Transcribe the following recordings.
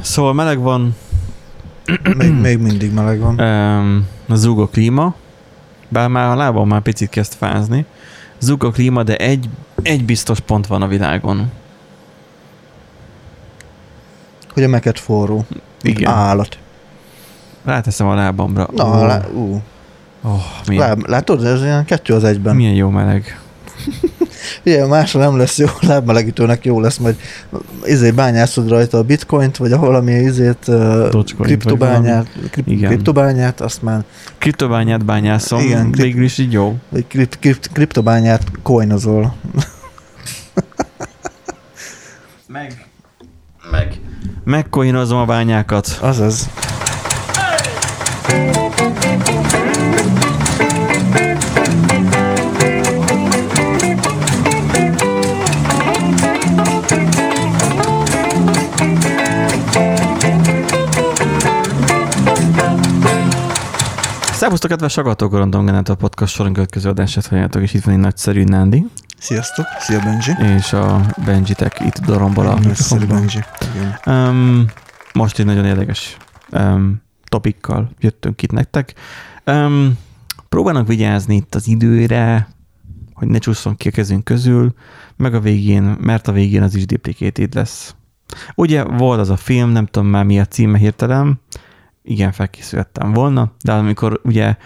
Szóval meleg van, Még, még mindig meleg van. um, a klíma, bár már a lábam már picit kezd fázni. Zúg a klíma, de egy, egy biztos pont van a világon. Hogy a meket forró. Igen. Állat. Ráteszem a lábamra. Na, Ó, lá, ú. oh, milyen, Láb, látod, ez ilyen kettő az egyben. milyen jó meleg. Igen, másra nem lesz jó, lábmelegítőnek jó lesz, majd izé bányászod rajta a bitcoint, vagy a valami izét, kriptobányát, krip, Igen. kriptobányát, azt már, Kriptobányát bányászom, Igen, krip- végül is így jó. vagy krip, krip, kriptobányát coinozol. Meg. Meg. Megkoinozom a bányákat. Azaz. Szervusztok, kedves hallgatók, a Random Generator Podcast soron következő adását halljátok, és itt van egy nagyszerű Nándi, Sziasztok, szia Benji. és a Benjitek itt dorombol a Nagyszerű. Benji. Um, most egy nagyon érdekes um, topikkal jöttünk itt nektek. Um, próbálnak vigyázni itt az időre, hogy ne csúszson ki a kezünk közül, meg a végén, mert a végén az is duplicated lesz. Ugye volt az a film, nem tudom már mi a címe hirtelen, igen, felkészültem volna, de amikor ugye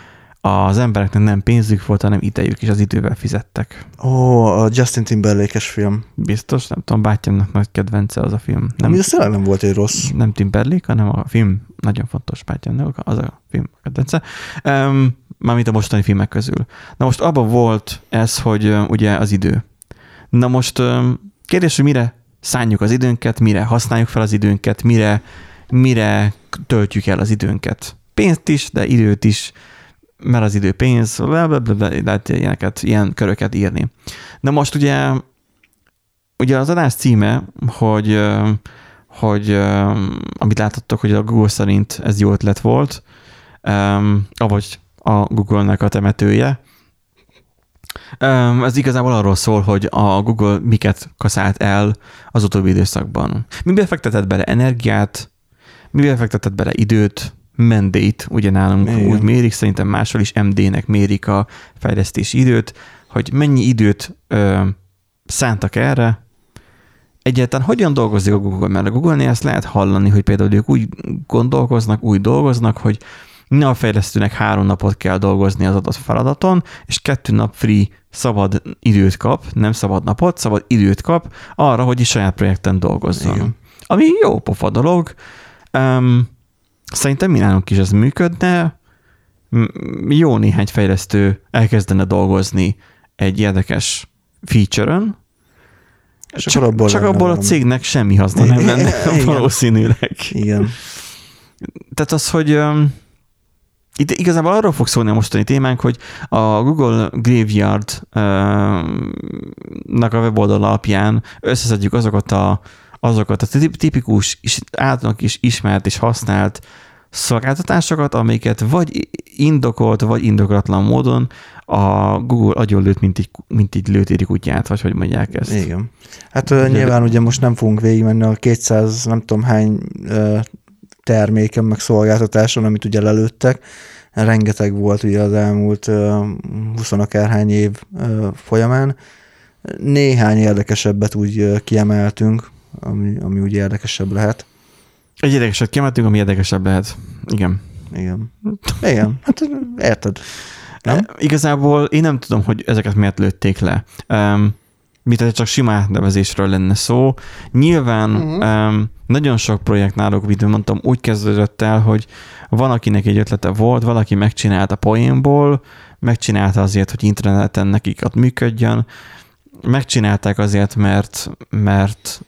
az embereknek nem pénzük volt, hanem idejük, és az idővel fizettek. Ó, a Justin Timberlake-es film. Biztos, nem tudom, bátyámnak nagy kedvence az a film. Nem. Ami az tényleg nem volt egy rossz. nem Timberlake, hanem a film nagyon fontos bátyámnak, az a film kedvence. Um, mármint a mostani filmek közül. Na most abban volt ez, hogy uh, ugye az idő. Na most um, kérdés, hogy mire szánjuk az időnket, mire használjuk fel az időnket, mire, mire töltjük el az időnket. Pénzt is, de időt is, mert az idő pénz, lehet ilyeneket, ilyen köröket írni. Na most ugye, ugye az adás címe, hogy hogy amit láthattok, hogy a Google szerint ez jó ötlet volt, avagy a Google-nek a temetője. Ez igazából arról szól, hogy a Google miket kaszált el az utóbbi időszakban. Miben fektetett bele energiát, miben fektetett bele időt, mendét, ugye nálunk Igen. úgy mérik, szerintem máshol is MD-nek mérik a fejlesztési időt, hogy mennyi időt ö, szántak erre, egyáltalán hogyan dolgozik a Google? Mert a Google-nél ezt lehet hallani, hogy például ők úgy gondolkoznak, úgy dolgoznak, hogy ne a fejlesztőnek három napot kell dolgozni az adott feladaton, és kettő nap free szabad időt kap, nem szabad napot, szabad időt kap arra, hogy is saját projekten dolgozzon. Igen. Ami jó pofa dolog. Um, szerintem mi nálunk is ez működne. Jó néhány fejlesztő elkezdene dolgozni egy érdekes feature-ön, És csak, abból csak abból a cégnek semmi haszna nem lenne Igen. valószínűleg. Igen. Tehát az, hogy um, itt igazából arról fog szólni a mostani témánk, hogy a Google Graveyard um, nak a weboldal alapján összeszedjük azokat a, azokat a tip- tipikus, is, általunk is ismert és használt szolgáltatásokat, amiket vagy indokolt, vagy indokolatlan módon a Google agyonlőtt, mint egy, mint egy lőtéri kutyát, vagy hogy mondják ezt. Igen. Hát ö, nyilván ugye most nem fogunk végigmenni a 200 nem tudom hány terméken, meg szolgáltatáson, amit ugye lelőttek. Rengeteg volt ugye az elmúlt ö, 20 akárhány év folyamán. Néhány érdekesebbet úgy kiemeltünk, ami, ami úgy érdekesebb lehet. Egy érdekeset kiemeltünk, ami érdekesebb lehet. Igen. Igen. Igen, hát érted. Nem? Nem? Igazából én nem tudom, hogy ezeket miért lőtték le. Um, mint hogy csak sima átnevezésről lenne szó. Nyilván uh-huh. um, nagyon sok projekt náluk, mint mondtam, úgy kezdődött el, hogy van, akinek egy ötlete volt, valaki megcsinálta poénból, megcsinálta azért, hogy interneten nekik ott működjön, megcsinálták azért, mert, mert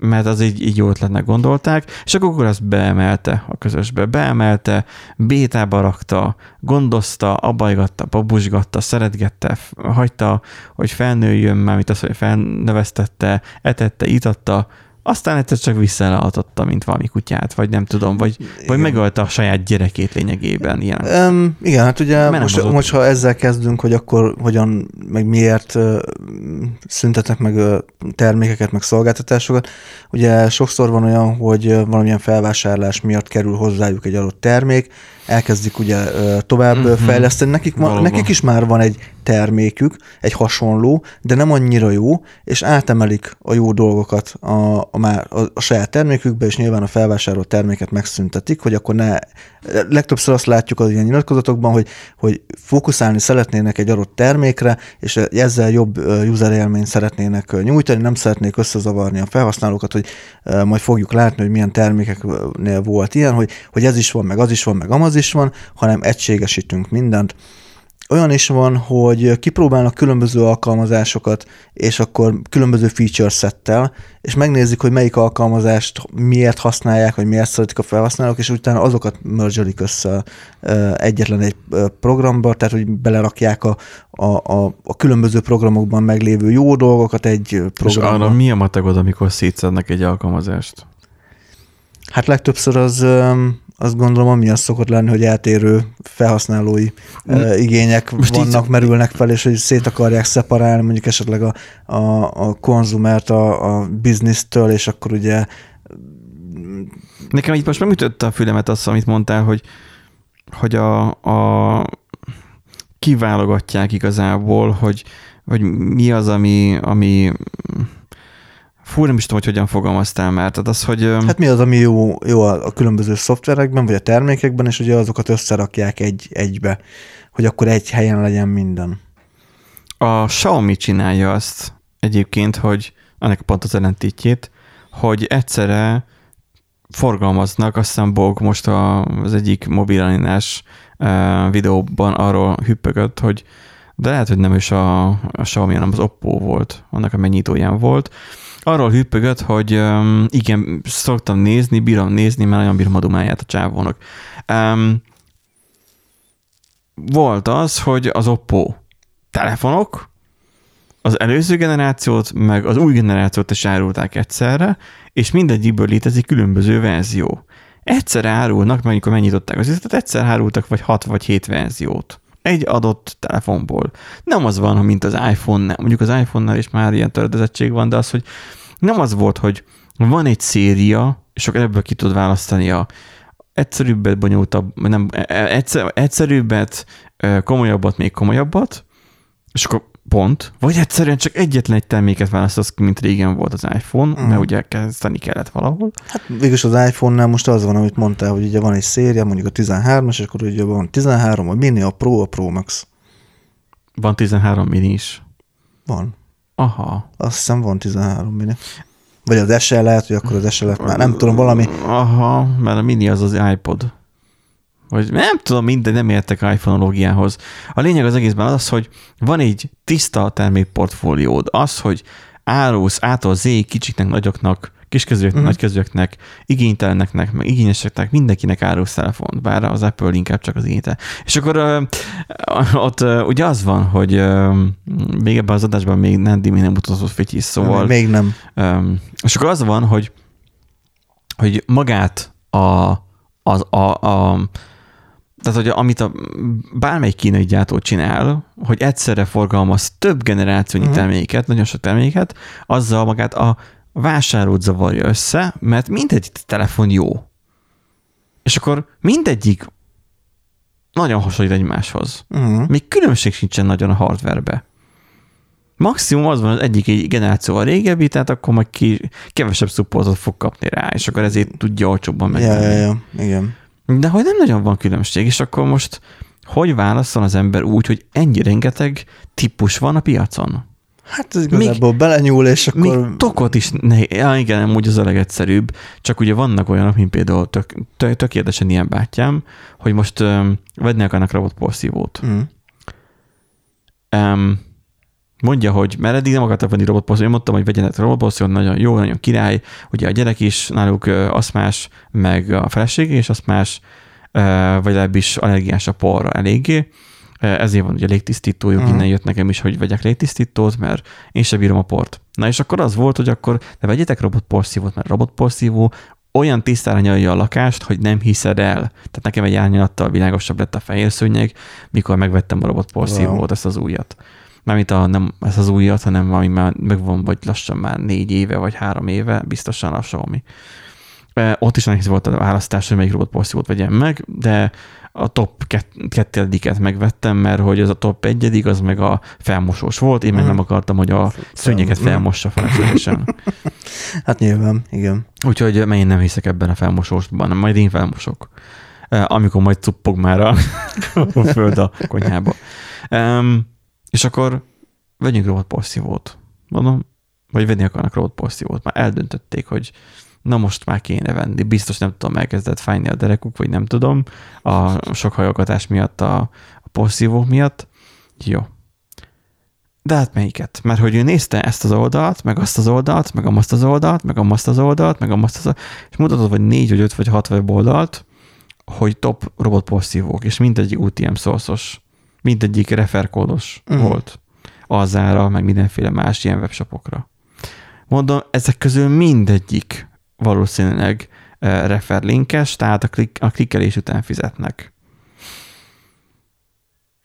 mert az egy, egy jó ötletnek gondolták, és akkor Google ezt beemelte a közösbe, beemelte, bétába rakta, gondozta, abajgatta, babusgatta, szeretgette, hagyta, hogy felnőjön, már mint az, hogy felneveztette, etette, itatta, aztán egyszer csak visszaelhatotta, mint valami kutyát, vagy nem tudom, vagy, vagy megölte a saját gyerekét lényegében. Ilyen. Um, igen, hát ugye most, most, ha ezzel kezdünk, hogy akkor hogyan, meg miért uh, szüntetnek meg uh, termékeket, meg szolgáltatásokat, ugye sokszor van olyan, hogy uh, valamilyen felvásárlás miatt kerül hozzájuk egy adott termék, elkezdik ugye tovább uh-huh. fejleszteni. Nekik, ma, nekik is már van egy termékük, egy hasonló, de nem annyira jó, és átemelik a jó dolgokat a, a, már, a, a saját termékükbe, és nyilván a felvásárolt terméket megszüntetik, hogy akkor ne, legtöbbször azt látjuk az ilyen nyilatkozatokban, hogy, hogy fókuszálni szeretnének egy adott termékre, és ezzel jobb user élményt szeretnének nyújtani, nem szeretnék összezavarni a felhasználókat, hogy majd fogjuk látni, hogy milyen termékeknél volt ilyen, hogy, hogy ez is van, meg az is van, meg amaz is van, hanem egységesítünk mindent. Olyan is van, hogy kipróbálnak különböző alkalmazásokat, és akkor különböző feature settel, és megnézik, hogy melyik alkalmazást miért használják, vagy miért szeretik a felhasználók, és utána azokat mergelik össze egyetlen egy programba, tehát hogy belerakják a, a, a, a különböző programokban meglévő jó dolgokat egy programba. És arra mi a mategod, amikor szétszednek egy alkalmazást? Hát legtöbbször az azt gondolom, ami az szokott lenni, hogy eltérő felhasználói uh, igények Most vannak, így... merülnek fel, és hogy szét akarják szeparálni mondjuk esetleg a, a, a konzumert a, a biznisztől, és akkor ugye Nekem itt most megütötte a fülemet azt, amit mondtál, hogy, hogy a, a kiválogatják igazából, hogy, hogy mi az, ami, ami Fú, nem is tudom, hogy hogyan fogalmaztál már. Tehát az, hogy... Hát mi az, ami jó, jó a különböző szoftverekben, vagy a termékekben, és ugye azokat összerakják egy, egybe, hogy akkor egy helyen legyen minden. A Xiaomi csinálja azt egyébként, hogy annak pont az ellentétjét, hogy egyszerre forgalmaznak, azt hiszem Bog most az egyik mobilalinás videóban arról hüppögött, hogy de lehet, hogy nem is a, a Xiaomi, hanem az Oppo volt, annak a megnyitóján volt, arról hüppögött, hogy um, igen, szoktam nézni, bírom nézni, mert nagyon bírom a dumáját a csávónak. Um, volt az, hogy az Oppo telefonok, az előző generációt, meg az új generációt is árulták egyszerre, és mindegyikből létezik különböző verzió. Egyszerre árulnak, mert amikor megnyitották az üzletet, egyszer árultak vagy 6 vagy 7 verziót. Egy adott telefonból. Nem az van, mint az iPhone-nál. Mondjuk az iPhone-nál is már ilyen töredezettség van, de az, hogy nem az volt, hogy van egy széria, és akkor ebből ki tud választani a egyszerűbbet, bonyolultabb, nem, e, e, egyszer, egyszerűbbet, komolyabbat, még komolyabbat, és akkor pont, vagy egyszerűen csak egyetlen egy terméket választasz, mint régen volt az iPhone, mm. mert ugye kezdeni kellett valahol. Hát végülis az iPhone-nál most az van, amit mondtál, hogy ugye van egy széria, mondjuk a 13-as, és akkor ugye van 13, a mini, a Pro, a Pro Max. Van 13 mini is. Van. Aha. Azt hiszem van 13 mini. Vagy az SL lehet, hogy akkor az SL már nem tudom, valami. Aha, mert a mini az az iPod. Vagy nem tudom, mindegy, nem értek iPhone-ológiához. A lényeg az egészben az, hogy van egy tiszta termékportfóliód. Az, hogy árulsz ától Z kicsiknek, nagyoknak kiskezőknek, uh-huh. nagykezőknek, igényteleneknek, meg igényeseknek, mindenkinek árulsz telefont, bár az Apple inkább csak az igényte. És akkor uh, ott uh, ugye az van, hogy uh, még ebben az adásban még nem, még nem mutatott Fityi, szóval... Még nem. Um, és akkor az van, hogy, hogy magát a, az, a, a tehát, hogy amit a bármelyik kínai gyártó csinál, hogy egyszerre forgalmaz több generációnyi uh-huh. terméket, nagyon sok terméket, azzal magát a vásárlót zavarja össze, mert mindegyik telefon jó. És akkor mindegyik nagyon hasonlít egymáshoz. Uh-huh. Még különbség sincsen nagyon a hardwarebe. Maximum az van, az egyik egy generációval régebbi, tehát akkor majd ki, kevesebb supportot fog kapni rá, és akkor ezért tudja olcsóbban megvenni. Ja, ja, ja, igen. De hogy nem nagyon van különbség, és akkor most hogy válaszol az ember úgy, hogy ennyi rengeteg típus van a piacon? Hát ez igazából még, belenyúl, és akkor... Még tokot is, ne, ja, igen, úgy az a legegyszerűbb, csak ugye vannak olyanok, mint például tök, tök, tökéletesen ilyen bátyám, hogy most um, vedni akarnak robotporszívót. Mm. Um, mondja, hogy mert eddig nem akartak venni robotporszívót, én mondtam, hogy vegyenek robotporszívót, nagyon jó, nagyon király, ugye a gyerek is náluk uh, aszmás, meg a feleség is aszmás, uh, vagy legalábbis allergiás a porra eléggé, ezért van ugye légtisztítójuk, Mhm. innen jött nekem is, hogy vegyek légtisztítót, mert én sem bírom a port. Na és akkor az volt, hogy akkor de vegyetek robotporszívót, mert robotporszívó olyan tisztára nyalja a lakást, hogy nem hiszed el. Tehát nekem egy árnyalattal világosabb lett a fehér szőnyeg, mikor megvettem a robotporszívót, Wow. ezt az újat. Mármint a, nem ez az újat, hanem valami már megvan, vagy lassan már négy éve, vagy három éve, biztosan a Xiaomi. E, Ott is nehéz volt a választás, hogy melyik robotporszívót vegyem meg, de a top kett- kettediket megvettem, mert hogy az a top egyedik, az meg a felmosós volt, én meg Mhm. nem akartam, hogy a szőnyeket Mhm. felmossa feleslegesen. Hát nyilván, igen. Úgyhogy én nem hiszek ebben a felmosósban, majd én felmosok. Eh, Amikor majd cuppog már a, a föld a konyhába. Um, és akkor vegyünk robotporszívót. Mondom, vagy venni akarnak robotporszívót. Már eldöntötték, hogy na most már kéne venni. Biztos nem tudom, elkezdett fájni a derekuk, vagy nem tudom, a sok hajogatás miatt, a, a porszívók miatt. Jó. De hát melyiket? Mert hogy ő nézte ezt az oldalt, meg azt az oldalt, meg azt az oldalt, meg azt az oldalt, meg azt az oldalt, és mutatott vagy négy, vagy öt, vagy hat weboldalt, hogy top robotporszívók, és mindegyik UTM szorszos, mindegyik referkódos Mhm. uh-huh. volt. Azára, meg mindenféle más ilyen webshopokra. Mondom, ezek közül mindegyik valószínűleg uh, referlinkes, tehát a, klik, a klikkelés után fizetnek.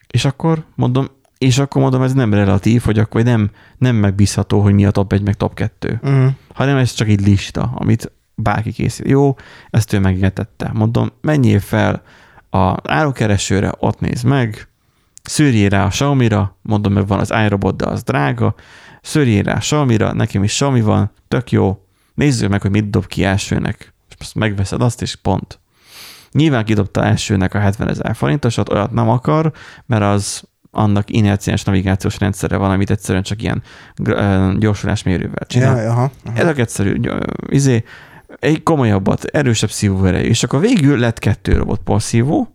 És akkor mondom, és akkor mondom, ez nem relatív, hogy akkor nem, nem megbízható, hogy mi a top 1, meg top 2 Mm. hanem ez csak egy lista, amit bárki készít. Jó, ezt ő megértette. Mondom, menjél fel a árukeresőre, ott nézd meg, szűrjél rá a Xiaomi-ra, mondom, meg van az iRobot, de az drága, szűrjél rá a Xiaomi-ra, nekem is Xiaomi van, tök jó, nézzük meg, hogy mit dob ki elsőnek, és azt megveszed azt, és pont. Nyilván kidobta elsőnek a 70 ezer forintosat, olyat nem akar, mert az annak inerciás navigációs rendszere van, amit egyszerűen csak ilyen gyorsulásmérővel csinál. Ja, aha, aha. Ezek egyszerű, izé, egy komolyabbat, erősebb szívóerejű, és akkor végül lett kettő robotporszívó a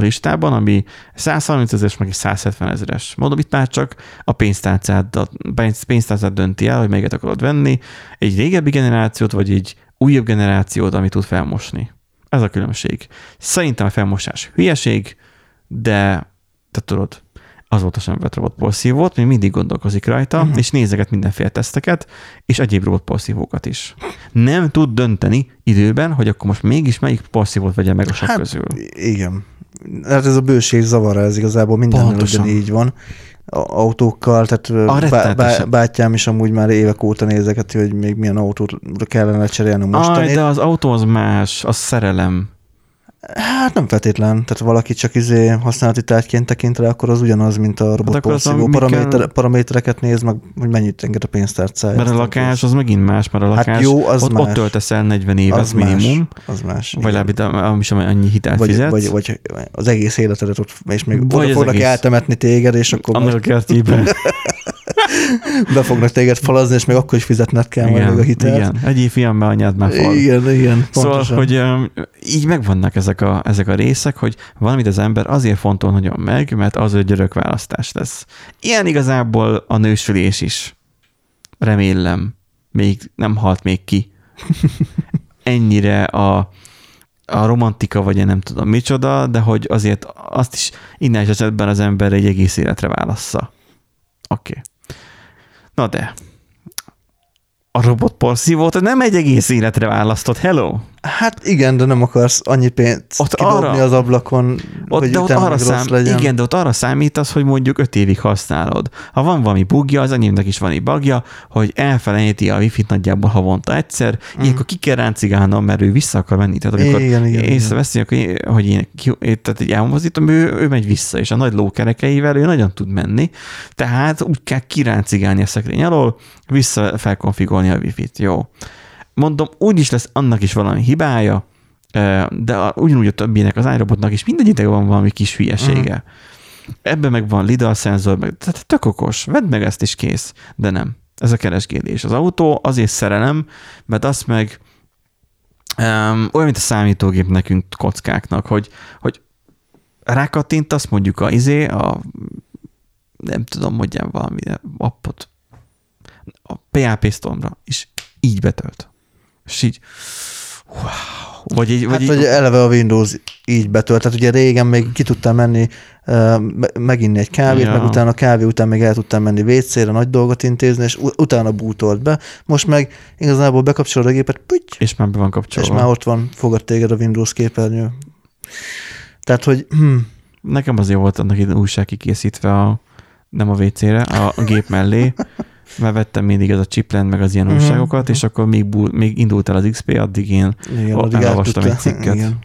listában, ami 130 ezeres, meg egy 170 ezeres. Mondom, itt már csak a pénztárcád, pénz- pénztárcád dönti el, hogy melyiket akarod venni, egy régebbi generációt, vagy egy újabb generációt, ami tud felmosni. Ez a különbség. Szerintem a felmosás hülyeség, de te tudod, azóta sem vett robotporszívót, még mindig gondolkozik rajta, uh-huh. és nézeget mindenféle teszteket, és egyéb robotporszívókat is. Nem tud dönteni időben, hogy akkor most mégis melyik porszívót vegye meg a sok Hát, közül. Igen. Hát ez a bőség zavara, ez igazából Pontosan. ugyanígy van. A- autókkal, tehát bá, bá, bátyám is amúgy már évek óta nézegeti, hogy még milyen autót kellene lecserélni Aj, mostani. de az autó az más, az szerelem. Hát nem feltétlen. Tehát valaki csak izé használati tárgyként tekint rá, akkor az ugyanaz, mint a az robotporszívó. kell- Paraméter, paramétereket néz, meg hogy mennyit enged a pénztárcája. Mert a lakás az megint más, mert a lakás, Hát jó, az ott, más. ott töltesz el 40 évet az minimum, Más, az más. vagy legalább ami sem annyi hitelt vagy, fizetsz. vagy, vagy, az egész életedet ott, és még Vagy oda az fognak egész. eltemetni téged, és akkor annak a kertjében. be fognak téged falazni, és még akkor is fizetned kell majd meg a hitelt. igen. Egyéb fiam, mert anyád már fal. Igen, igen, Szóval, pontosan. hogy öm, így megvannak ezek a, ezek a részek, hogy valamit az ember azért fontol nagyon meg, mert az ő választás lesz. Ilyen igazából a nősülés is. Remélem. Még nem halt még ki. Ennyire a, a romantika, vagy én nem tudom micsoda, de hogy azért azt is innen esetben az ember egy egész életre válassza. Oké. Okay. Na de, a robotporszívót nem egy egész életre választott, hello? Hát igen, de nem akarsz annyi pénzt Ott kidobni arra- az ablakon, Ott, hogy de ott arra szám, legyen. igen, de ott arra számítasz, hogy mondjuk öt évig használod. Ha van valami bugja, az enyémnek is van egy bugja, hogy elfelejti a wifi-t nagyjából havonta egyszer, mm. ilyenkor ki kell ráncigálnom, mert ő vissza akar menni. Tehát amikor Igen, igen, észreveszi, hogy én- hogy én ki, tehát így elmozdítom, ő, ő megy vissza, és a nagy lókerekeivel ő nagyon tud menni, tehát úgy kell kiráncigálni a szekrény alól, vissza felkonfigolni a wifi-t. Jó. Mondom, úgyis lesz annak is valami hibája, de ugyanúgy a többinek, az iRobotnak is mindegyiknek van valami kis hülyesége. Mm. Ebben meg van lidar szenzor, meg, tehát tök okos, vedd meg ezt is kész, de nem. Ez a keresgélés. Az autó azért szerelem, mert azt meg um, olyan, mint a számítógép nekünk kockáknak, hogy, hogy rákattintasz mondjuk a izé, a nem tudom, mondjam valami appot, a PHP Stormra, és így betölt. És így, wow, Vagy így, vagy Hát, így, hogy eleve a Windows így betölt. Tehát ugye régen még ki tudtam menni, me- meginni egy kávét, Ja. meg utána a kávé után még el tudtam menni WC-re, nagy dolgot intézni, és utána bútolt be. Most meg igazából bekapcsolod a gépet, püty, és már be van és kapcsolva. már ott van, fogad téged a Windows képernyő. Tehát, hogy hm, Nekem azért volt annak idején újság kikészítve a, nem a WC-re, a gép mellé, mert vettem mindig ez a Chipland, meg az ilyen Mhm. újságokat, és akkor még, bú, még indult el az XP, addig én igen, elolvastam egy cikket. Igen,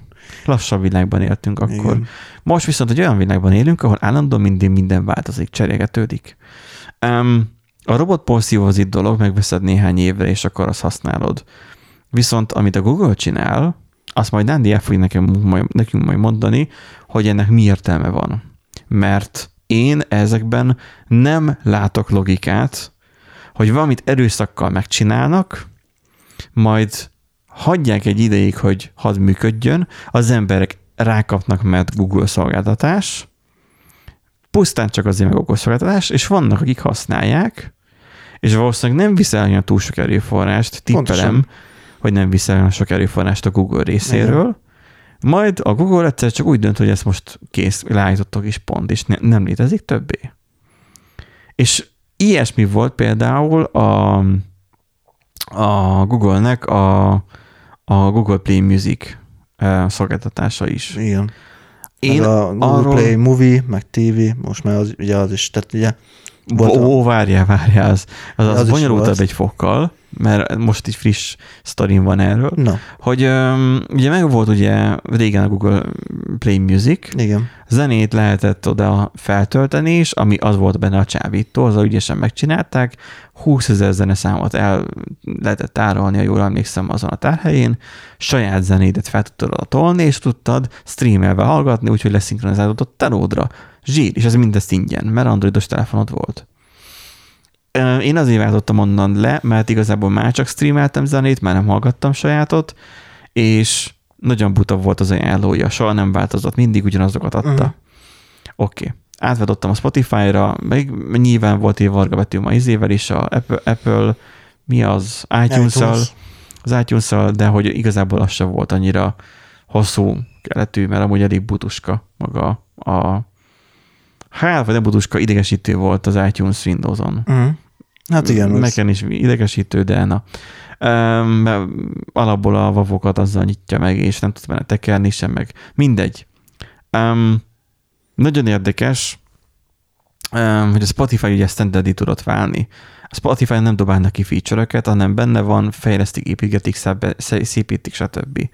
lassabb világban éltünk akkor. igen. Most viszont egy olyan világban élünk, ahol állandóan minden, minden változik, cserélgetődik. Um, a robotporszívó az itt dolog, megveszed néhány évre, és akkor azt használod. Viszont amit a Google csinál, azt majd Nandi el fogja nekem, majd, nekünk majd mondani, hogy ennek mi értelme van. Mert én ezekben nem látok logikát, hogy valamit erőszakkal megcsinálnak, majd hagyják egy ideig, hogy hadd működjön, az emberek rákapnak, mert Google szolgáltatás, pusztán csak azért meg okos szolgáltatás, és vannak, akik használják, és valószínűleg nem viszel olyan túl sok erőforrást, tippelem, Pontosan. hogy nem viszel olyan sok erőforrást a Google részéről, majd a Google egyszer csak úgy dönt, hogy ezt most kész, leállítottok is pont, és ne, nem létezik többé. És ilyesmi volt például a, a Google-nek a, a Google Play Music szolgáltatása is. igen. Én Én a Google arról-. Play Movie, meg TV, most már az, ugye az is, tehát ugye volt a- Ó, várjál, várjál, az, az, az, Az bonyolultabb egy fokkal, mert most is friss sztorim van erről, Na, hogy öm, ugye meg volt ugye régen a Google Play Music, igen. zenét lehetett oda feltölteni, és ami az volt benne a csábító, az ügyesen megcsinálták, 20 ezer zeneszámot el lehetett tárolni, ha jól emlékszem, azon a tárhelyén, saját zenédet fel tudtad oda tolni, és tudtad streamelve hallgatni, úgyhogy leszinkronizálódott telódra. Zsír, és ez mindezt ingyen, mert androidos telefonod volt. Én azért váltottam onnan le, mert igazából már csak streameltem zenét, már nem hallgattam sajátot, és nagyon buta volt az ajánlója, soha nem változott, mindig ugyanazokat adta. Uh-huh. Oké. Okay. Átvedottam a Spotify-ra, meg nyilván volt egy varga betű ma izével is, a Apple, Apple mi az, iTunes. az itunes de hogy igazából az sem volt annyira hosszú keletű, mert amúgy elég butuska maga a hát, vagy nem butuska, idegesítő volt az iTunes Windows-on. Uh-huh. Hát igen, Nekem is idegesítő, de na. Um, alapból a vavokat azzal nyitja meg, és nem tud benne tekerni sem, meg mindegy. Um, nagyon érdekes, um, hogy a Spotify ugye standardi tudott válni. A Spotify nem dobálnak ki feature-öket, hanem benne van, fejlesztik, sze- szépítik, stb.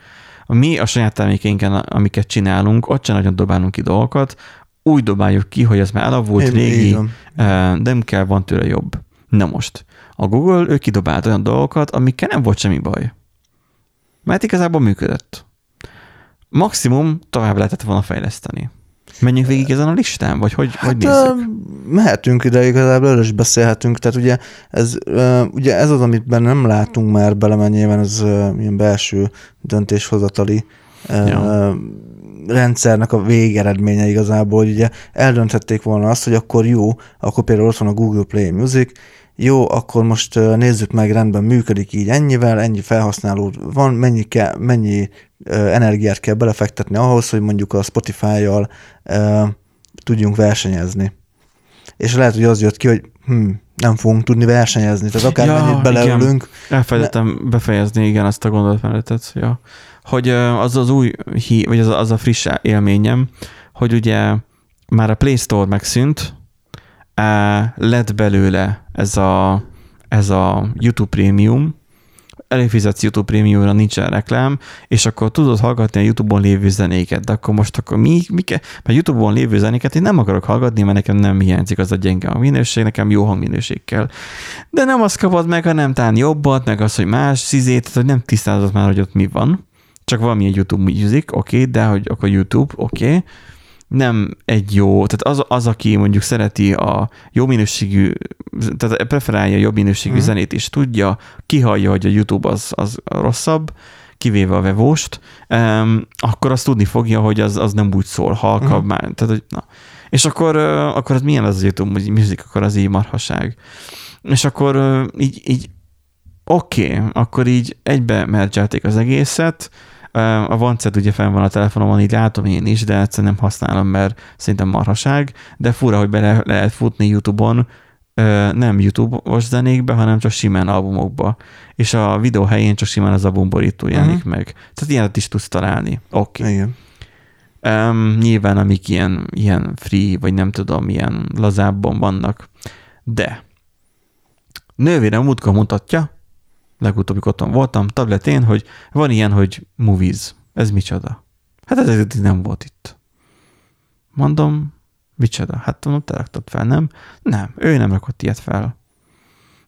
Mi a saját termékeinken, amiket csinálunk, ott sem nagyon dobálunk ki dolgokat, úgy dobáljuk ki, hogy ez már elavult, régi, így van. Nem kell, van tőle jobb. Na most, a Google ő kidobált olyan dolgokat, amikkel nem volt semmi baj. Mert igazából működött. Maximum tovább lehetett volna fejleszteni. Menjünk végig ezen a listán, vagy hogy, hogy Hát nézzük? ö, mehetünk ide, igazából erről is beszélhetünk, tehát ugye ez, ugye ez az, amit nem látunk már belemenjében, ez ö, ilyen belső döntéshozatali Ja. Rendszernek a végeredménye igazából, hogy ugye eldönthették volna azt, hogy akkor jó, akkor például ott van a Google Play Music, jó, akkor most nézzük meg, rendben működik így ennyivel, ennyi felhasználó van, mennyi, kell, mennyi energiát kell belefektetni ahhoz, hogy mondjuk a Spotify-jal ö, tudjunk versenyezni. És lehet, hogy az jött ki, hogy hm, nem fogunk tudni versenyezni, tehát akár Ja, mennyit igen. beleülünk. Elfelejtettem befejezni, igen, azt a gondolatmenetet. Ja. Hogy az az új, vagy az, az a friss élményem, hogy ugye már a Play Store megszűnt, lett belőle ez a, ez a YouTube Premium, előfizetsz YouTube Premiumra, nincsen reklám, és akkor tudod hallgatni a YouTube-on lévő zenéket, de akkor most akkor mi, mi kell? Mert YouTube-on lévő zenéket én nem akarok hallgatni, mert nekem nem hiányzik az a gyenge a minőség, nekem jó hangminőség kell. De nem azt kapod meg, hanem talán jobbat, meg az, hogy más szizét, tehát hogy nem tisztázod már, hogy ott mi van. Csak valamilyen YouTube Music, oké, okay, de hogy akkor YouTube, oké. Okay. Nem egy jó, tehát az, az, aki mondjuk szereti a jó minőségű, tehát preferálja a jobb minőségű mm. zenét, és tudja, kihallja, hogy a YouTube az, az rosszabb, kivéve a vevóst, um, akkor azt tudni fogja, hogy az, az nem úgy szól, halkabb Mhm. mm. már. Tehát, hogy, na. És akkor, uh, akkor az milyen az a YouTube Music, akkor az így marhaság. És akkor uh, így, így oké, okay, akkor így egybe mergelték az egészet, A Vancet ugye fenn van a telefonomon, így látom én is, de egyszerűen nem használom, mert szerintem marhaság, de fura, hogy bele lehet futni YouTube-on, nem YouTube-os zenékbe, hanem csak simán albumokba. És a videó helyén csak simán az albumborító jelenik uh-huh. meg. Tehát ilyenet is tudsz találni. Oké. Okay. Igen. Um, nyilván amik ilyen, ilyen free, vagy nem tudom, ilyen lazábban vannak. De nővérem múltkor mutatja, legutóbbi otthon voltam, tabletén, hogy van ilyen, hogy movies. Ez micsoda? Hát ez nem volt itt. Mondom, micsoda? Hát mondom, te raktad fel, nem? Nem, ő nem rakott ilyet fel.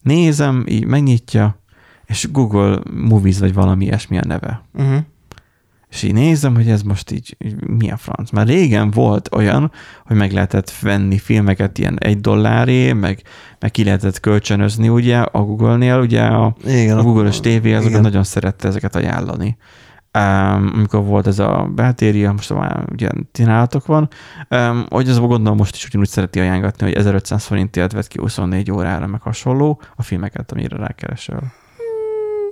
Nézem, így megnyitja, és Google Movies, vagy valami ilyesmi a neve. Uh-huh. És így nézem, hogy ez most így, így mi a franc. Már régen volt olyan, hogy meg lehetett venni filmeket ilyen egy dolláré, meg, meg ki lehetett kölcsönözni ugye a Google-nél, ugye a, igen, a Google-ös TV azokat nagyon szerette ezeket ajánlani. Um, amikor volt ez a beltéria, most már ugye tínálatok van, um, hogy az gondolom most is ugyanúgy szereti ajánlatni, hogy 1500 forintért vett ki 24 órára, meg hasonló a filmeket, amire rákeresel.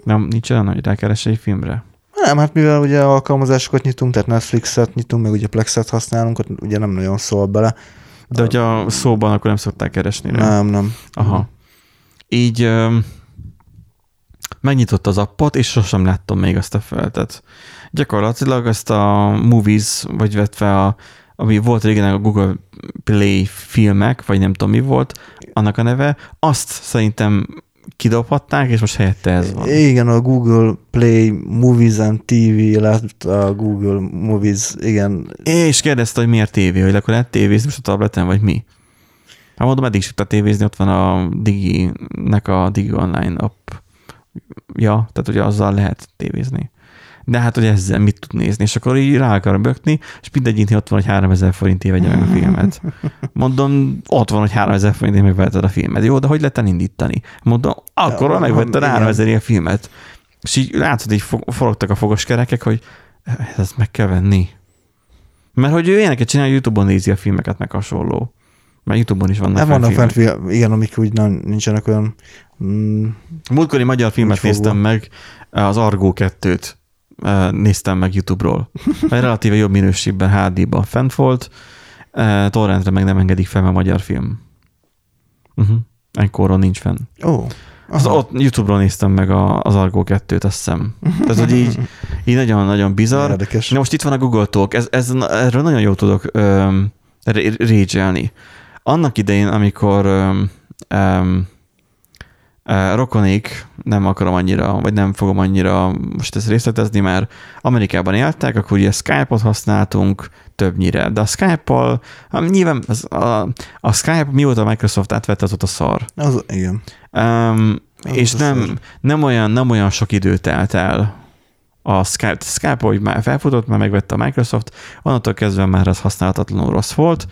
Nem, nincs olyan, hogy rákeresel egy filmre? Nem, hát mivel ugye alkalmazásokat nyitunk, tehát Netflixet nyitunk, meg ugye Plexet használunk, ott ugye nem nagyon szól bele. De hogy a szóban akkor nem szokták keresni? Nem, nem. nem. Aha. Így um, megnyitott az appot, és sosem láttam még azt a feltet. Gyakorlatilag ezt a Movies, vagy vetve a, ami volt régen a Google Play filmek, vagy nem tudom mi volt, annak a neve, azt szerintem kidobhatták, és most helyette ez van. Igen, a Google Play Movies and TV lett a Google Movies, igen. És kérdezte, hogy miért tévé, hogy akkor lehet tévézni most a tableten, vagy mi? Hát mondom, eddig is tudta tévézni, ott van a Digi-nek a Digi Online app. Ja, tehát ugye azzal lehet tévézni de hát, hogy ezzel mit tud nézni, és akkor így rá akar bökni, és mindegy ott van, hogy 3000 forintért vegye meg a filmet. Mondom, ott van, hogy 3000 forintért megvetted a filmet. Jó, de hogy lehet elindítani? Mondom, akkor megvetted 3000 a filmet. És így látod, így forogtak a fogoskerekek, hogy ezt meg kell venni. Mert hogy ő ilyeneket csinál, YouTube-on nézi a filmeket, meg hasonló. Mert YouTube-on is vannak Nem vannak fent, igen, amik úgy nem, nincsenek olyan... Mm, Múltkori magyar filmet néztem meg, az Argó 2-t néztem meg YouTube-ról. Mert relatíve jobb minőségben HD-ban fent volt, torrentre meg nem engedik fel, a magyar film. Uh-huh. Enkoron nincs fenn. Ó. Oh. Az ott YouTube-ról néztem meg a, az Argo 2-t, azt hiszem. Tehát, hogy így, így nagyon-nagyon bizarr. Érdekes. most itt van a Google Talk, ez, ez, erről nagyon jól tudok um, régyelni. Annak idején, amikor um, um, rokonék, nem akarom annyira, vagy nem fogom annyira most ezt részletezni, mert Amerikában éltek, akkor ugye Skype-ot használtunk többnyire, de a Skype-val, nyilván az, a, a Skype mióta a Microsoft átvette, az ott a szar. Az, igen. Um, az és az nem, nem, olyan, nem olyan sok idő telt el a Skype, Skype, hogy már felfutott, már megvette a Microsoft, onnantól kezdve már az használhatatlanul rossz volt,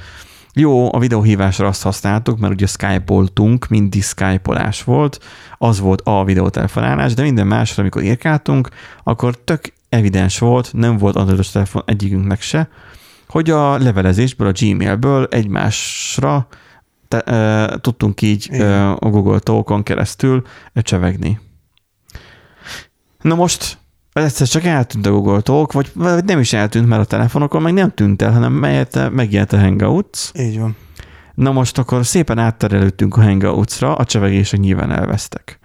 jó, a videóhívásra azt használtuk, mert ugye skype-oltunk, mindig skype volt, az volt a videótelefonálás, de minden másra, amikor írkáltunk, akkor tök evidens volt, nem volt androidos telefon egyikünknek se, hogy a levelezésből, a Gmailből egymásra te, e, tudtunk így e, a Google Talkon keresztül csevegni. Na most egyszer csak eltűnt a Google Talk, vagy, vagy nem is eltűnt, mert a telefonokon meg nem tűnt el, hanem megjelent a Hangouts. Így van. Na most akkor szépen átterelődtünk a Hangouts-ra, a csevegések nyilván elvesztek.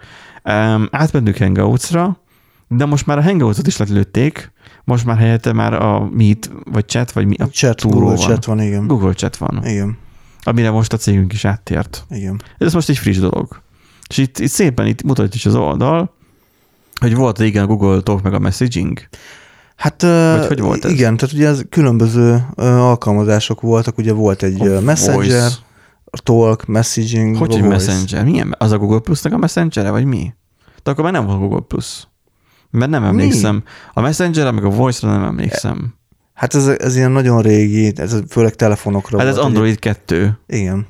Um, átmentünk Hangouts-ra, de most már a Hangouts-ot is letlőtték, most már helyette már a Meet, vagy Chat, vagy mi a chat, Google van. Chat van, igen. Google Chat van. Igen. Amire most a cégünk is áttért. Igen. Ez most egy friss dolog. És itt, itt szépen itt mutatja is az oldal, hogy volt régen a Google Talk meg a messaging? Hát Vagy hogy volt ez? igen, tehát ugye ez különböző alkalmazások voltak, ugye volt egy a Messenger, voice. Talk, Messaging, Hogy egy Messenger? Milyen? Az a Google Plus-nak a Messenger vagy mi? De akkor már nem van Google Plus. Mert nem emlékszem. Mi? A Messenger, meg a Voice-ra nem emlékszem. Hát ez, ez ilyen nagyon régi, ez főleg telefonokra Hát volt, ez Android 2. Igen.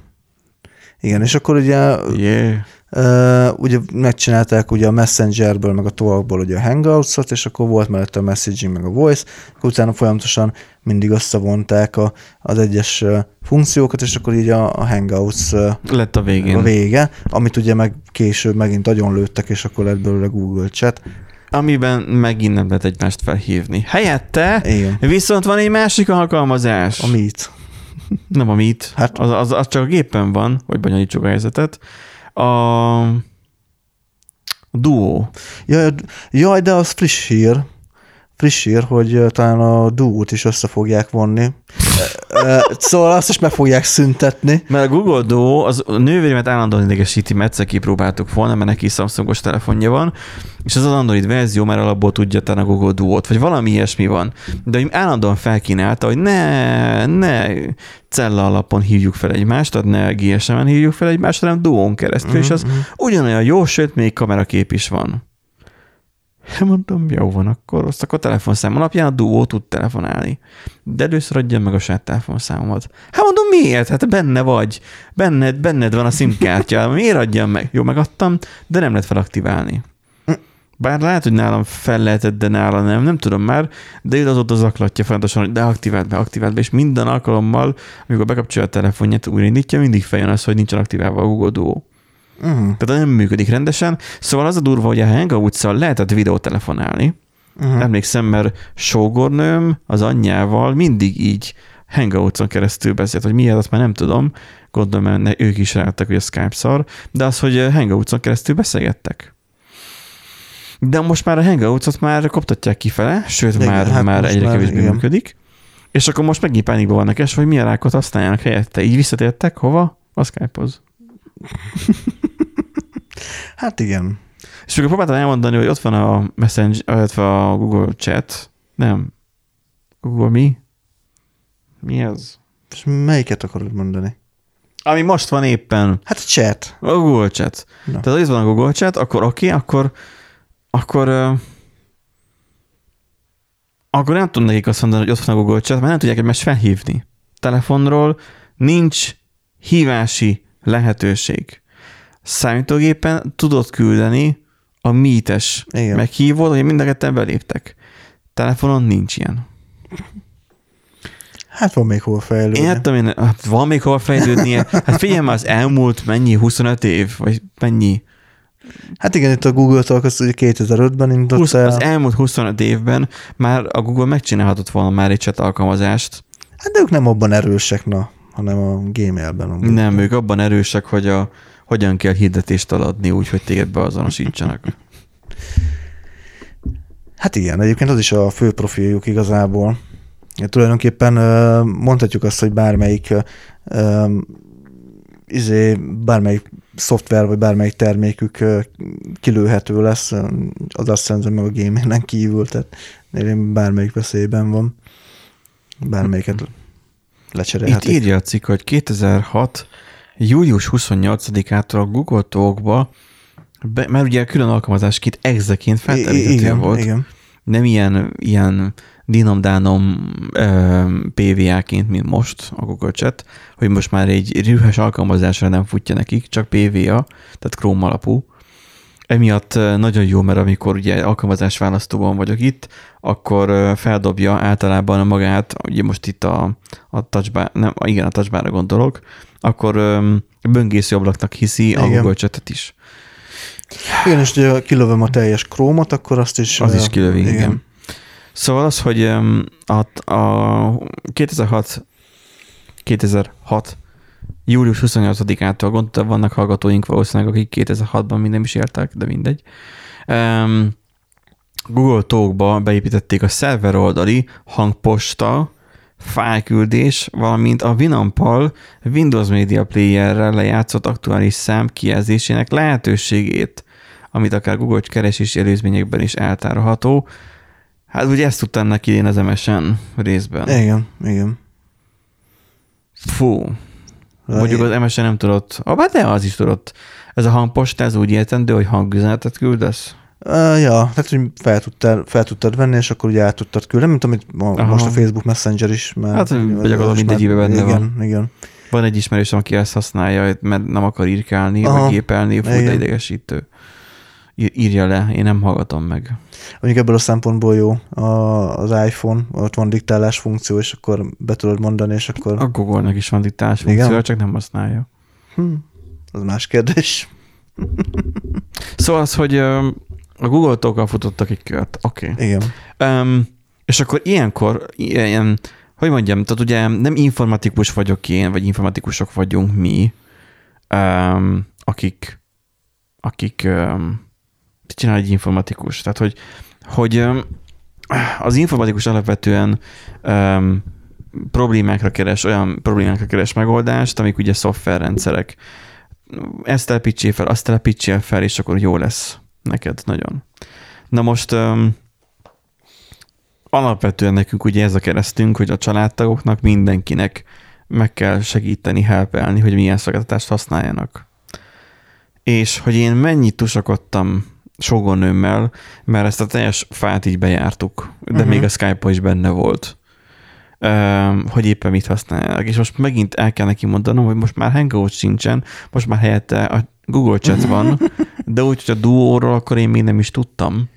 Igen, és akkor ugye yeah. Uh, ugye megcsinálták ugye a Messengerből, meg a Talkból ugye a Hangouts-ot, és akkor volt mellette a Messaging, meg a Voice, akkor utána folyamatosan mindig összevonták a, az egyes funkciókat, és akkor így a, a Hangouts lett a végén. A vége, amit ugye meg később megint nagyon lőttek, és akkor lett belőle Google Chat. amiben megint nem lehet egymást felhívni. Helyette Igen. viszont van egy másik alkalmazás. A Meet. Nem a Meet, Hát- az, az, az csak a gépen van, hogy bonyolítsuk a helyzetet. A, Duo. Jaj, jaj, de az friss hír. Friss hír, hogy talán a Duo-t is össze fogják vonni. Szóval azt is meg fogják szüntetni. Mert a Google Duo az a nővérimet állandóan idegesíti, mert egyszer kipróbáltuk volna, mert neki Samsungos telefonja van, és az az Android verzió már alapból tudja talán a Google Duo-t, vagy valami ilyesmi van. De hogy állandóan felkínálta, hogy ne, ne cella alapon hívjuk fel egymást, tehát ne GSM-en hívjuk fel egymást, hanem Duo-n keresztül, és az ugyanolyan jó, sőt, még kamerakép is van. Hát mondom, jó van, akkor azt akkor telefonszám alapján a Duo tud telefonálni. De először adjam meg a saját telefonszámomat. Hát mondom, miért? Hát benne vagy. Benned, benned van a SIM kártya. Miért adjam meg? Jó, megadtam, de nem lehet felaktiválni. Bár lehet, hogy nálam fel lehetett, de nála nem, nem tudom már, de ő azóta zaklatja folyamatosan, hogy deaktivált be, aktivált be, és minden alkalommal, amikor bekapcsolja a telefonját, újraindítja, mindig feljön az, hogy nincsen aktiválva a Google Duo. Uh-huh. Tehát nem működik rendesen. Szóval az a durva, hogy a Hangouts-szal lehetett videótelefonálni. Uh-huh. Emlékszem, mert sógornőm az anyjával mindig így Hangouts-on keresztül beszélt, hogy miért, azt már nem tudom, gondolom, mert ők is rájöttek, hogy a Skype szar, de az, hogy Hangouts-on keresztül beszélgettek. De most már a Hangouts-ot már koptatják kifele, sőt, Igen, már, hát már egyre már kevésbé igen. működik. És akkor most megint pánikban vannak és hogy milyen rákot használjanak helyette. Így visszatértek hova? A Skype-hoz. Hát igen. És akkor próbáltam elmondani, hogy ott van a Messenger, illetve a Google Chat. Nem. Google mi? Mi az? És melyiket akarod mondani? Ami most van éppen. Hát a chat. A Google Chat. Na. Tehát, hogy itt van a Google Chat, akkor oké, okay, akkor akkor ö, akkor nem tudom nekik azt mondani, hogy ott van a Google Chat, mert nem tudják egymást felhívni. Telefonról nincs hívási lehetőség. Számítógépen tudod küldeni a mítes meghívót, hogy mind a ketten beléptek. Telefonon nincs ilyen. Hát van még hol fejlődni. Én hát én, hát van még hova fejlődnie. Hát figyelj már, az elmúlt mennyi, 25 év, vagy mennyi? Hát igen, itt a Google Talk az ugye 2005-ben indult 20, el. az elmúlt 25 évben már a Google megcsinálhatott volna már egy chat alkalmazást. Hát de ők nem abban erősek, na, hanem a Gmailben. amúgy. Nem, ők abban erősek, hogy a, hogyan kell hirdetést adni úgy, hogy téged beazonosítsanak. Hát igen, egyébként az is a fő profiljuk igazából. Tulajdonképpen mondhatjuk azt, hogy bármelyik izé, bármelyik szoftver, vagy bármelyik termékük kilőhető lesz, az azt szerintem meg a gamingen kívül, tehát bármelyik veszélyben van. Bármelyiket Itt lecserélhetik. írja a cikk, hogy 2006. július 28-ától a Google Talkba, be, mert ugye külön alkalmazásként exeként feltelíthető igen, volt. igen. nem ilyen, ilyen dinomdánom PVA-ként, mint most a Google Chat, hogy most már egy rühes alkalmazásra nem futja nekik, csak PVA, tehát Chrome alapú. Emiatt nagyon jó, mert amikor ugye alkalmazás választóban vagyok itt, akkor feldobja általában magát, ugye most itt a, a touchbar, nem, igen, a touchbarra gondolok, akkor böngésző ablaknak hiszi a Igen. Google Chat-et is. Igen, és ugye kilövöm a teljes krómot, akkor azt is... Az is kilövi, igen. igen. Szóval az, hogy a, a 2006, 2006 július 28-ától gondoltam, vannak hallgatóink valószínűleg, akik 2006-ban még nem is éltek, de mindegy. Um, Google Talkba beépítették a szerver oldali hangposta, fájlküldés, valamint a Winampal Windows Media Player-rel lejátszott aktuális szám kijelzésének lehetőségét, amit akár Google keresési előzményekben is eltárolható. Hát ugye ezt tudtam neki én az MSN részben. Igen, igen. Fú. Mondjuk az MSN nem tudott. Ah, de az is tudott. Ez a hangposta, ez úgy értendő, hogy hangüzenetet küldesz? Uh, ja, tehát hogy fel tudtad, fel tudtad venni, és akkor ugye át tudtad küldeni, mint amit ma, Aha. most a Facebook Messenger is. Már, Hát, vagy gyakorlatilag mindegyikben benne igen, van. Igen, Van egy ismerősöm, aki ezt használja, mert nem akar írkálni, Aha. vagy gépelni, fú, de idegesítő. Ír- Írja le, én nem hallgatom meg. Mondjuk ebből a szempontból jó a, az iPhone, ott van diktálás funkció, és akkor be tudod mondani, és akkor A Google-nak is van diktálás Igen? funkciója, csak nem használja. hm, az más kérdés. Szóval az, hogy A Google Talk-kal futottak egy kört. Oké. Okay. Igen. Um, és akkor ilyenkor, ilyen, hogy mondjam, tehát ugye nem informatikus vagyok én, vagy informatikusok vagyunk mi, um, akik, akik um, csinál egy informatikus. Tehát, hogy, hogy az informatikus alapvetően um, problémákra keres, olyan problémákra keres megoldást, amik ugye szoftverrendszerek. Ezt telepítsél fel, azt telepítsél fel, és akkor jó lesz neked nagyon. Na most um, alapvetően nekünk ugye ez a keresztünk, hogy a családtagoknak mindenkinek meg kell segíteni, helpelni, hogy milyen szolgáltatást használjanak. És hogy én mennyit tusakodtam sógornőmmel, mert ezt a teljes fát így bejártuk, de uh-huh. még a skype is benne volt, hogy éppen mit használják. És most megint el kell neki mondanom, hogy most már Hangout sincsen, most már helyette a Google Chat van, de úgy, hogy a Duo-ról akkor én még nem is tudtam,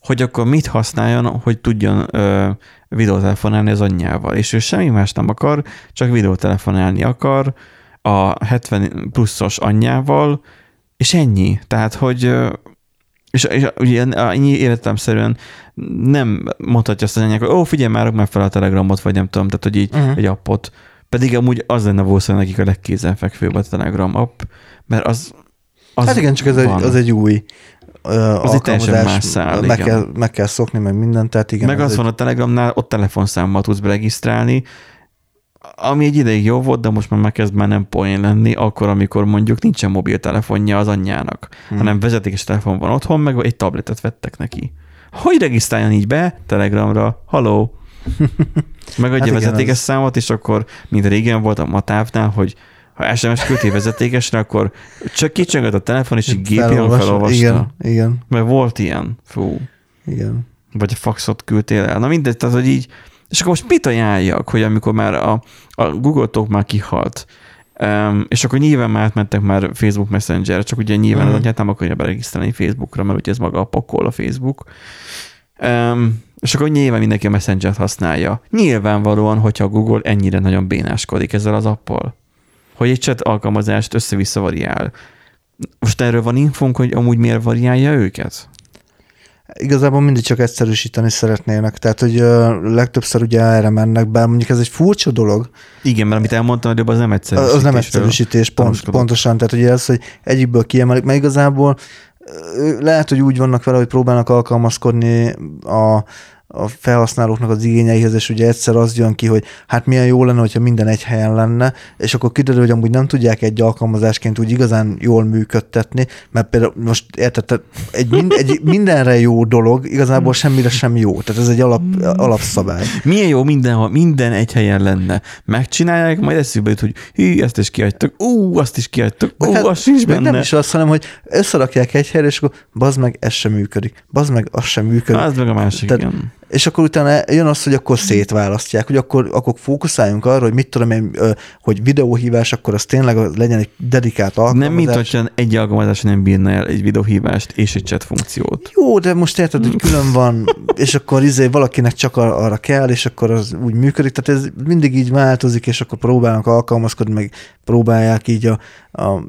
hogy akkor mit használjon, hogy tudjon ö, videótelefonálni az anyjával. És ő semmi más nem akar, csak videótelefonálni akar a 70 pluszos anyjával, és ennyi. Tehát, hogy és, és ugye ennyi életemszerűen nem mondhatja azt az anyák, hogy ó, figyelj már, már fel a telegramot, vagy nem tudom, tehát, hogy így uh-huh. egy appot. Pedig amúgy az lenne valószínűleg nekik a legkézenfekvőbb a Telegram app, mert az, az Hát igen, csak ez egy, az egy új az egy teljesen más szál, meg, kell, meg kell szokni, meg mindent, tehát igen. Meg az egy... van a Telegramnál, ott telefonszámmal tudsz beregisztrálni, ami egy ideig jó volt, de most már megkezd már nem poén lenni, akkor, amikor mondjuk nincsen mobiltelefonja az anyjának, hmm. hanem vezetékes telefon van otthon, meg egy tabletet vettek neki. Hogy regisztráljon így be Telegramra? Haló? Megadja hát vezetékes az... számot, és akkor, mint régen volt a Matávnál, hogy ha SMS küldi vezetékesre, akkor csak kicsöngött a telefon, és egy gépen felolvasta. Igen, igen. Mert volt ilyen. Fú. Igen. Vagy a faxot küldtél el. Na mindegy, tehát, hogy így, és akkor most mit ajánljak, hogy amikor már a, a Google Talk már kihalt, Um, és akkor nyilván már átmentek már Facebook Messenger, csak ugye nyilván uh-huh. az anyát nem akarja beregisztrálni Facebookra, mert ugye ez maga a pokol a Facebook. Um, és akkor nyilván mindenki a Messenger-t használja. Nyilvánvalóan, hogyha a Google ennyire nagyon bénáskodik ezzel az appal hogy egy chat alkalmazást össze-vissza variál. Most erről van infónk, hogy amúgy miért variálja őket? Igazából mindig csak egyszerűsíteni szeretnének, tehát hogy legtöbbször ugye erre mennek, bár mondjuk ez egy furcsa dolog. Igen, mert amit elmondtam, hogy az nem egyszerűsítés. Az nem egyszerűsítés, pont, pontosan, tehát ugye ez, hogy egyikből kiemelik, mert igazából lehet, hogy úgy vannak vele, hogy próbálnak alkalmazkodni a, a felhasználóknak az igényeihez, és ugye egyszer az jön ki, hogy hát milyen jó lenne, hogyha minden egy helyen lenne, és akkor kiderül, hogy amúgy nem tudják egy alkalmazásként úgy igazán jól működtetni, mert például most érted, egy, mind, egy mindenre jó dolog, igazából semmire sem jó. Tehát ez egy alap, alapszabály. Milyen jó minden, minden egy helyen lenne. Megcsinálják, majd eszükbe jut, hogy hű, ezt is kiadtak, ú, azt is kiadtak, ú, hát, az sincs benne. Nem is az, hanem, hogy összerakják egy helyre, és akkor bazd meg, ez sem működik. Bazd meg, az sem működik. Az meg a másik, Tehát, igen és akkor utána jön az, hogy akkor szétválasztják, hogy akkor, akkor fókuszáljunk arra, hogy mit tudom én, hogy videóhívás, akkor az tényleg legyen egy dedikált alkalmazás. Nem, mint hogyha egy alkalmazás nem bírna el egy videóhívást és egy chat funkciót. Jó, de most érted, hogy külön van, és akkor izé valakinek csak arra kell, és akkor az úgy működik. Tehát ez mindig így változik, és akkor próbálnak alkalmazkodni, meg próbálják így a, a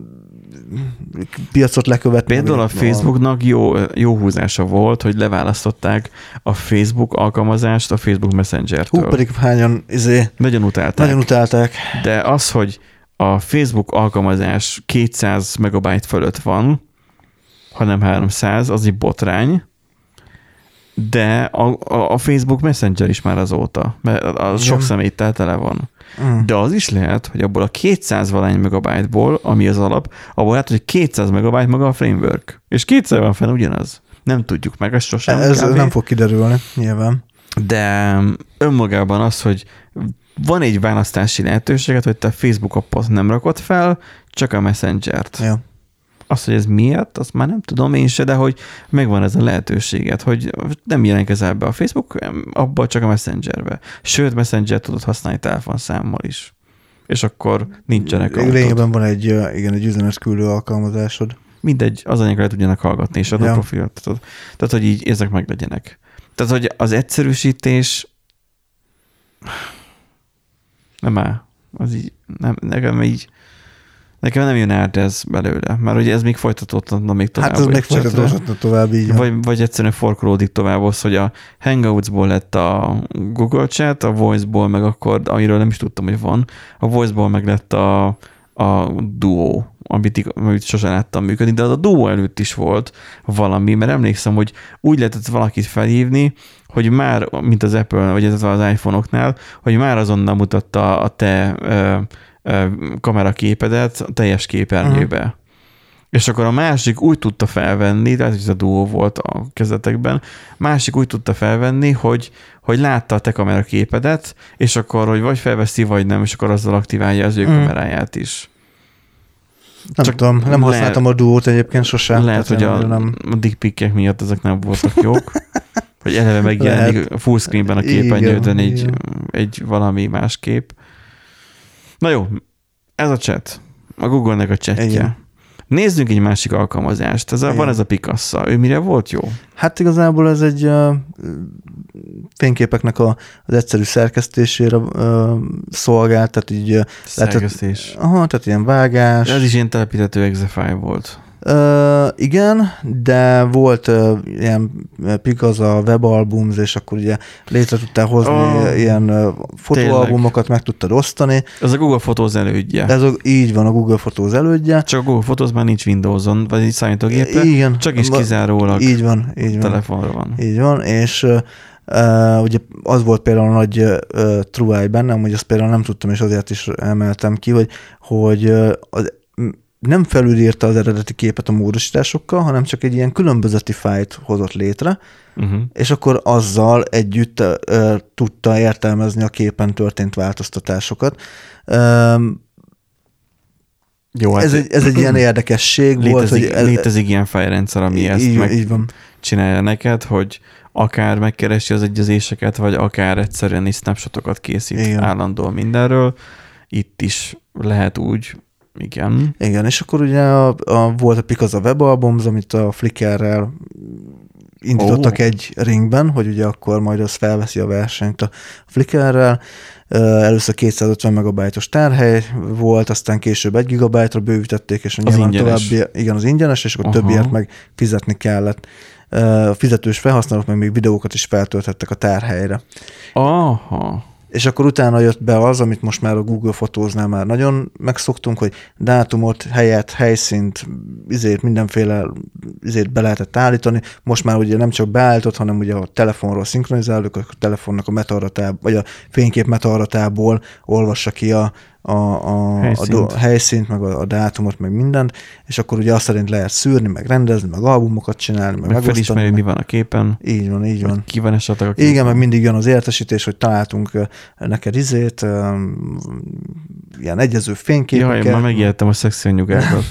piacot lekövetni. Például a Facebooknak jó, jó húzása volt, hogy leválasztották a Facebook alkalmazást a Facebook Messenger-től. Hú, pedig hányan izé, nagyon utálták. Nagyon utálták. De az, hogy a Facebook alkalmazás 200 megabyte fölött van, hanem 300, az egy botrány, de a, a, a Facebook Messenger is már azóta, mert az sok szeméttel tele van. Mm. De az is lehet, hogy abból a 200 valány megabyte-ból, ami az alap, abból lehet, hogy 200 megabyte maga a framework. És 200 van fenn ugyanaz. Nem tudjuk meg, ez sosem. Ez kb. nem fog kiderülni, nyilván. De önmagában az, hogy van egy választási lehetőséget, hogy te Facebook appot nem rakod fel, csak a Messenger-t. Ja. Azt, hogy ez miért, azt már nem tudom én se, de hogy megvan ez a lehetőséget, hogy nem jelentkezel be a Facebook, abban csak a Messengerbe. Sőt, Messenger tudod használni telefonszámmal is. És akkor nincsenek Lényegben van egy, igen, egy üzenetküldő alkalmazásod. Mindegy, az anyag le tudjanak hallgatni, és ad ja. a profilt. Tehát, tehát, hogy így ezek meg legyenek. Tehát, hogy az egyszerűsítés nem áll. Az így, nem, nekem így Nekem nem jön át ez belőle, mert ugye ez még folytatódhatna még tovább. Hát ez még folytatódhatna tovább így. Vagy, vagy egyszerűen forkolódik tovább az, hogy a Hangouts-ból lett a Google Chat, a Voice-ból meg akkor, amiről nem is tudtam, hogy van, a Voice-ból meg lett a, a Duo, amit, amit sosem láttam működni, de az a Duo előtt is volt valami, mert emlékszem, hogy úgy lehetett valakit felhívni, hogy már, mint az Apple, vagy ez az iPhone-oknál, hogy már azonnal mutatta a te kameraképedet a teljes képernyőbe. Uh-huh. És akkor a másik úgy tudta felvenni, hogy ez a duó volt a kezdetekben, másik úgy tudta felvenni, hogy, hogy látta a te kameraképedet, és akkor, hogy vagy felveszi, vagy nem, és akkor azzal aktiválja az ő Mm. kameráját is. Nem Csak tudom, nem lehet- használtam a duót egyébként sosem. Lehet, hogy a, nem... a dick pic miatt ezek nem voltak jók. hogy eleve megjelenik full screenben a képernyődön Igen, egy, egy valami más kép. Na jó, ez a chat. A Google-nek a chatje. Igen. Nézzünk egy másik alkalmazást. Ez a, van ez a Picasso. Ő mire volt jó? Hát igazából ez egy uh, fényképeknek a, az egyszerű szerkesztésére uh, szolgál, tehát így, Szerkesztés. aha, tehát ilyen vágás. Ez is ilyen telepítető exefile volt. Uh, igen, de volt uh, ilyen Pikaza webalbums, és akkor ugye létre tudtál hozni Oh, ilyen uh, fotóalbumokat, meg tudtad osztani. Ez a Google Photos elődje. Ez a, így van a Google Fotóz elődje. Csak a Google Photos már nincs Windows-on, vagy egy számítógépre, Igen. csak is kizárólag Így van, így van. telefonra van. Így van, és uh, ugye az volt például a nagy uh, truáj bennem, hogy azt például nem tudtam, és azért is emeltem ki, hogy, hogy uh, az, nem felülírta az eredeti képet a módosításokkal, hanem csak egy ilyen különbözeti fájt hozott létre, Uh-huh. és akkor azzal együtt uh, tudta értelmezni a képen történt változtatásokat. Um, Jó, hát ez, egy, ez egy ilyen érdekesség volt, létezik, hogy... ez- létezik ilyen fejrendszer, ami ezt így, meg így van. csinálja neked, hogy akár megkeresi az egyezéseket, vagy akár egyszerűen is snapshotokat készít Igen. állandóan mindenről. Itt is lehet úgy, igen. Igen, és akkor ugye a, a, volt a Pikaza webalbums, amit a Flickrrel indítottak oh. egy ringben, hogy ugye akkor majd az felveszi a versenyt a Flickrrel. Ö, Először 250 megabajtos tárhely volt, aztán később 1 gigabájtra bővítették, és Az nyilván ingyenes. további, igen, az ingyenes, és akkor Aha. többiért meg fizetni kellett. A fizetős felhasználók meg még videókat is feltölthettek a tárhelyre. Aha. És akkor utána jött be az, amit most már a Google fotóznál már nagyon megszoktunk, hogy dátumot, helyet, helyszínt, izért mindenféle izért be lehetett állítani. Most már ugye nem csak beállított, hanem ugye a telefonról szinkronizáljuk, a telefonnak a metaratából, vagy a fénykép metaratából olvassa ki a, a, a, a, Helyszínt. do, a helyszínt, meg a, a dátumot, meg mindent, és akkor ugye azt szerint lehet szűrni, meg rendezni, meg albumokat csinálni, meg, Meg megosztani. felismeri, mi meg, van a képen, így van, így van. ki van esetleg a képen. Igen, meg mindig jön az értesítés, hogy találtunk neked izét, ilyen egyező Jaj, fényképeket. már megijedtem a szexi anyukákat.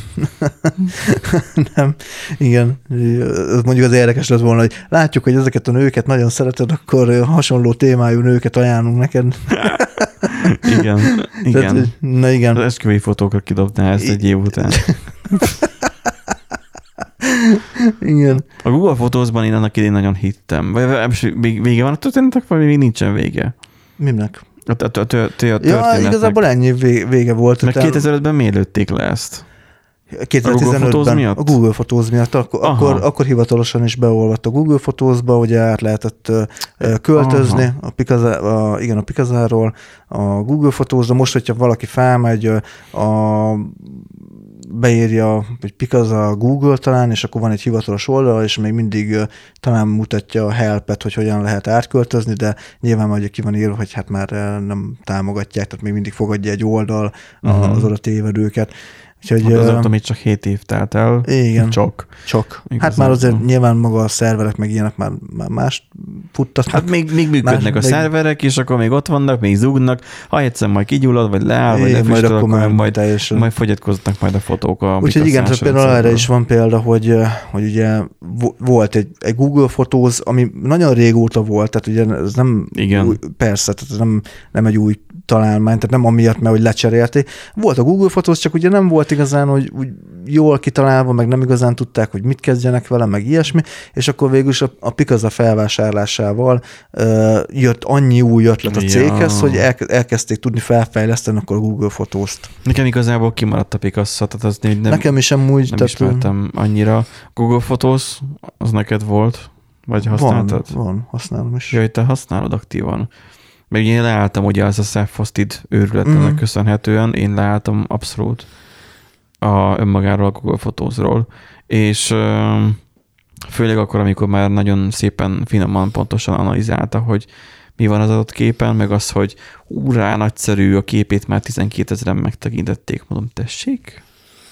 Nem, igen. Mondjuk az érdekes lett volna, hogy látjuk, hogy ezeket a nőket nagyon szereted, akkor hasonló témájú nőket ajánlunk neked. Igen, igen. Tehát, na igen. Az esküvői fotókra kidobná ezt egy év után. igen. A Google Fotózban én annak idén nagyon hittem. Vagy vége van a történetek, vagy még nincsen vége? Minek? A, a, a, a, a Ja, igazából ennyi vé- vége volt. Utána- 2005-ben miért lőtték le ezt? A Google 2015-ben Photos miatt? a Google Photos miatt, akkor, Aha. akkor, akkor hivatalosan is beolvadt a Google Photos-ba, ugye át lehetett költözni Aha. a Picasa, a, igen, a Picazáról a Google Photos-ba. Most, hogyha valaki felmegy, a, beírja, hogy Picaza Google talán, és akkor van egy hivatalos oldal, és még mindig talán mutatja a helpet, hogy hogyan lehet átköltözni, de nyilván majd ki van írva, hogy hát már nem támogatják, tehát még mindig fogadja egy oldal Mhm. az oda tévedőket. Úgyhogy, Hát azóta még csak 7 év telt el. igen. Csak. Csak. Hát Igazából. már azért nyilván maga a szerverek meg ilyenek már, már más futtatnak. Hát még, még működnek Más- a szerverek, és akkor még ott vannak, még zúgnak. Ha egyszer majd kigyullad, vagy leáll, vagy majd akkor akkor már majd, teljesen. majd fogyatkoznak majd a fotók. Úgyhogy igen, tehát például erre is van példa, hogy, hogy ugye vo- volt egy, egy Google Photos, ami nagyon régóta volt, tehát ugye ez nem Igen. új, persze, tehát ez nem, nem egy új találmány, tehát nem amiatt, mert hogy lecserélték. Volt a Google Photos, csak ugye nem volt igazán, hogy úgy jól kitalálva, meg nem igazán tudták, hogy mit kezdjenek vele, meg ilyesmi, és akkor végül is a, a Pikaza felvásárlásával uh, jött annyi új ötlet a céghez, ja. hogy el, elkezdték tudni felfejleszteni akkor a Google Photos-t. Nekem igazából kimaradt a Picasso, tehát az nem, Nekem is amúgy. Nem tehát, ismertem annyira. Google Photos, az neked volt? Vagy használtad? Van, van használom is. Jaj, te használod aktívan. Meg én leálltam ugye az a self-hosted őrületnek mm. köszönhetően, én leálltam abszolút a önmagáról a Google Photos-ról, és főleg akkor, amikor már nagyon szépen, finoman, pontosan analizálta, hogy mi van az adott képen, meg az, hogy úrá, nagyszerű, a képét már 12 ezeren megtekintették, mondom, tessék?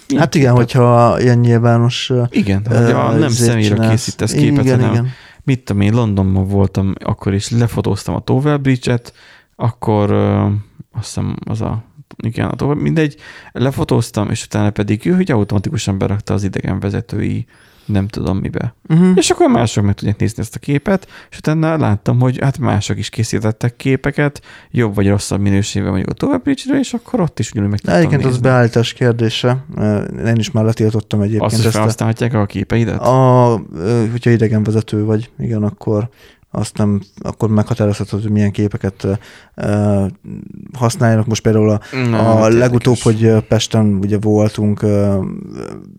Milyen hát igen, képet? hogyha ilyen nyilvános... Igen, uh, hogy nem személyre készítesz képet, igen, hanem igen. mit tudom én, Londonban voltam, akkor is lefotóztam a Tower Bridge-et, akkor uh, azt hiszem az a igen, a Tower, mindegy, lefotóztam, és utána pedig ő, hogy automatikusan berakta az idegenvezetői nem tudom mibe. Uh-huh. És akkor mások meg tudják nézni ezt a képet, és utána láttam, hogy hát mások is készítettek képeket, jobb vagy rosszabb minőségben mondjuk a továbbreach és akkor ott is ugyanúgy meg tudtam Egyébként nézni. az beállítás kérdése. Én is már letiltottam egyébként. Azt is felhasználhatják a képeidet? A, hogyha idegenvezető vagy, igen, akkor azt nem, akkor meghatározhatod, hogy milyen képeket uh, használjanak. Most például a, Na, a legutóbb, hogy Pesten ugye voltunk uh,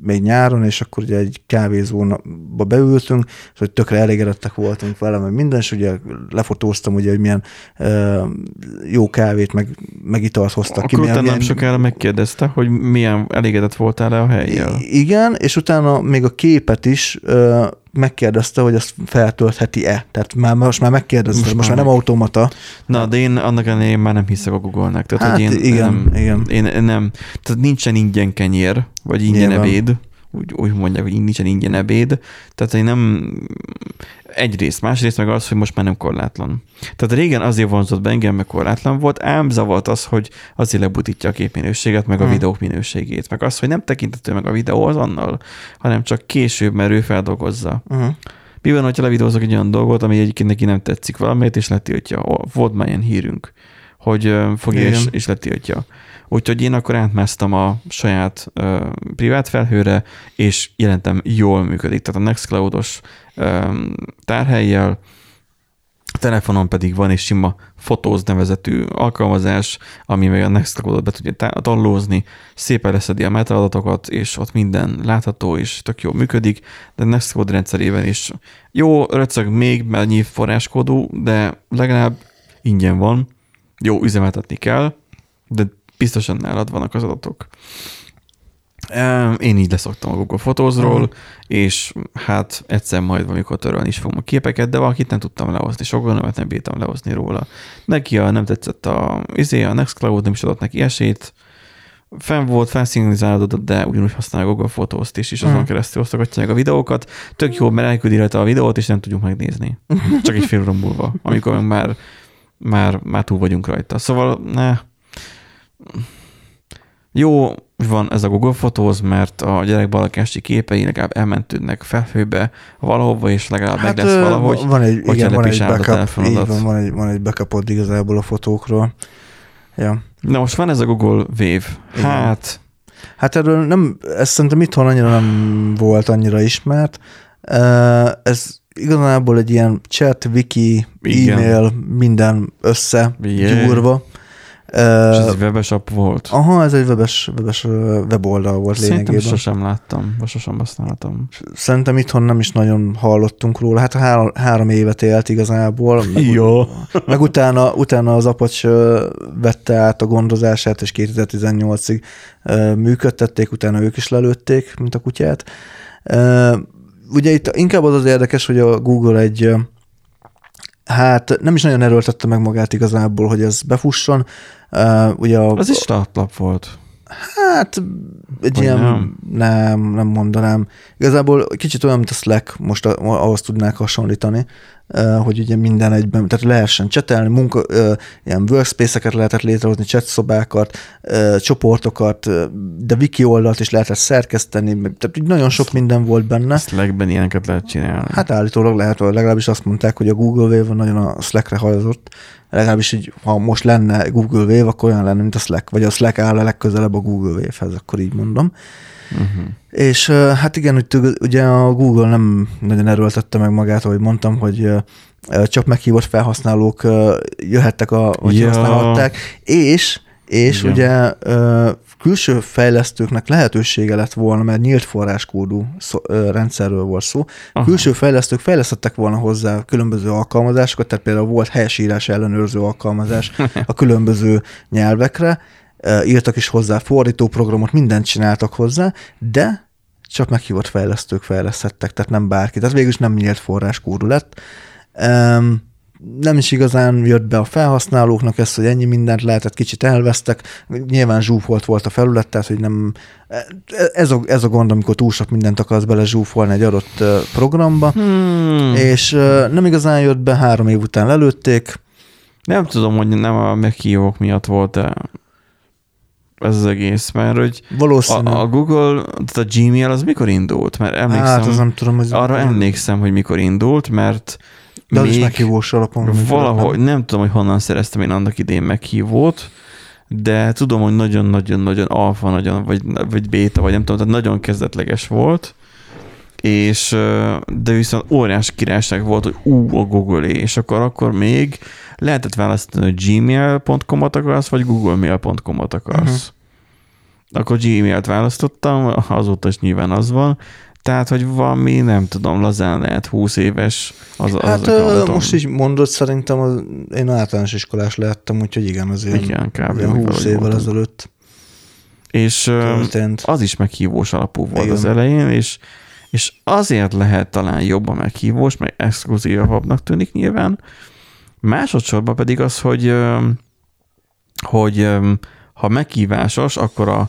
még nyáron, és akkor ugye egy kávézóba beültünk, és hogy tökre elégedettek voltunk vele, mert minden, és ugye lefotóztam, ugye, hogy milyen uh, jó kávét, meg, meg italt hoztak akkor ki. Utána milyen, nem sokára megkérdezte, hogy milyen elégedett voltál le a helyjel. Igen, és utána még a képet is uh, megkérdezte, hogy azt feltöltheti-e. Tehát már, most már megkérdezte, most, most már nem automata. Na, de én annak ellenére már nem hiszek a Google-nek. Tehát, hát, hogy én igen, nem, igen. Én nem, tehát nincsen ingyen kenyér, vagy ingyen Nyilván. ebéd úgy, úgy mondják, hogy nincsen ingyen ebéd. Tehát én nem egyrészt, másrészt meg az, hogy most már nem korlátlan. Tehát régen azért vonzott be engem, meg korlátlan volt, ám zavart az, hogy azért lebutítja a képminőséget, meg a hmm. videók minőségét, meg az, hogy nem tekintető meg a videó azonnal, hanem csak később, mert ő feldolgozza. Hmm. Mi van, hogyha levideózok egy olyan dolgot, ami egyébként neki nem tetszik valamit, és letiltja. Volt már ilyen hírünk, hogy fogja és, és letiltja. Úgyhogy én akkor átmásztam a saját uh, privát felhőre, és jelentem jól működik. Tehát a Nextcloud-os um, tárhelyjel, a telefonon pedig van egy sima Photos nevezetű alkalmazás, ami meg a Nextcloud-ot be tudja tallózni, szépen leszedi a metaadatokat, és ott minden látható, és tök jól működik, de Nextcloud rendszerében is jó, röcög még, mert nyív forráskódú, de legalább ingyen van, jó, üzemeltetni kell, de biztosan nálad vannak az adatok. Én így leszoktam a Google Fotózról, uh-huh. és hát egyszer majd valamikor törölni is fogom a képeket, de valakit nem tudtam lehozni, sok mert nem bírtam lehozni róla. Neki a, nem tetszett a, izé, a Nextcloud, nem is adott neki esélyt, fenn volt, felszignalizálódott, de ugyanúgy használja a Google Fotózt is, és azon uh-huh. keresztül osztogatják a videókat. Tök jó, mert elküldi rajta a videót, és nem tudjuk megnézni. Csak egy fél óra múlva, amikor már, már, már túl vagyunk rajta. Szóval ne, jó, van ez a Google Fotóz, mert a gyerek balakási képei legalább elmentődnek felhőbe valahova, és legalább hát, meg lesz valahogy, van egy, igen, van egy backup, így van, van egy, van egy backupod igazából a fotókról. Ja. Na most van ez a Google Wave. Hát... Hát erről nem, ez szerintem itthon annyira nem volt annyira ismert. Ez igazából egy ilyen chat, wiki, Igen. e-mail, minden összegyúrva. És ez egy webes app volt? Aha, ez egy webes, webes weboldal volt Szerintem lényegében. sosem láttam, vagy sosem használtam. Szerintem itthon nem is nagyon hallottunk róla. Hát három, három évet élt igazából. Meg, Jó. Meg utána, utána az Apache vette át a gondozását, és 2018-ig működtették, utána ők is lelőtték, mint a kutyát. Ugye itt inkább az az érdekes, hogy a Google egy hát nem is nagyon erőltette meg magát igazából, hogy ez befusson. Uh, ugye a, az is startlap volt. Hát egy ilyen, nem? nem, nem mondanám. Igazából kicsit olyan, mint a Slack, most ahhoz tudnák hasonlítani, hogy ugye minden egyben, tehát lehessen csetelni, munka, ilyen workspace-eket lehetett létrehozni, chat szobákat, csoportokat, de wiki oldalt is lehetett szerkeszteni, tehát nagyon sok minden volt benne. Slackben ilyeneket lehet csinálni. Hát állítólag lehet, legalábbis azt mondták, hogy a Google Wave nagyon a Slackre hajazott, legalábbis így, ha most lenne Google Wave, akkor olyan lenne, mint a Slack, vagy a Slack áll a legközelebb a Google Wave-hez, akkor így mondom. Uh-huh. És hát igen, hogy ugye a Google nem nagyon erőltette meg magát, ahogy mondtam, hogy csak meghívott felhasználók jöhettek, a, vagy ja. használhatták, és és Igen. ugye külső fejlesztőknek lehetősége lett volna, mert nyílt forráskódú rendszerről volt szó, Aha. külső fejlesztők fejlesztettek volna hozzá különböző alkalmazásokat, tehát például volt helyesírás ellenőrző alkalmazás a különböző nyelvekre, írtak is hozzá fordítóprogramot, mindent csináltak hozzá, de csak meghívott fejlesztők fejlesztettek, tehát nem bárki. Tehát végül is nem nyílt forráskódú lett nem is igazán jött be a felhasználóknak ezt, hogy ennyi mindent lehetett, kicsit elvesztek. Nyilván zsúfolt volt a felület, tehát hogy nem, ez a, ez a gond, amikor túl sok mindent akarsz bele zsúfolni egy adott programba, hmm. és nem igazán jött be, három év után lelőtték. Nem tudom, hogy nem a meghívók miatt volt -e ez az egész, mert hogy Valószínű. A, a Google, tehát a Gmail az mikor indult? Mert emlékszem, hát, az nem tudom, hogy arra emlékszem, hogy mikor indult, mert de az is meghívós alapon. Valahogy, nem tudom, hogy honnan szereztem én annak idén meghívót, de tudom, hogy nagyon-nagyon-nagyon alfa, nagyon, vagy, vagy béta, vagy nem tudom, tehát nagyon kezdetleges volt, és de viszont óriás királyság volt, hogy ú, a google és akkor akkor még lehetett választani, hogy gmail.com-ot akarsz, vagy googlemail.com-ot akarsz. Uh-huh. Akkor Gmail-t választottam, azóta is nyilván az van, tehát, hogy valami, nem tudom, lazán lehet 20 éves. Az, az hát az most így mondod, szerintem az, én általános iskolás lehettem, úgyhogy igen, azért igen, kb. 20 évvel ezelőtt. És történt. az is meghívós alapú volt igen. az elején, és, és azért lehet talán jobban meghívós, meg exkluzívabbnak tűnik nyilván. Másodszorban pedig az, hogy, hogy ha meghívásos, akkor a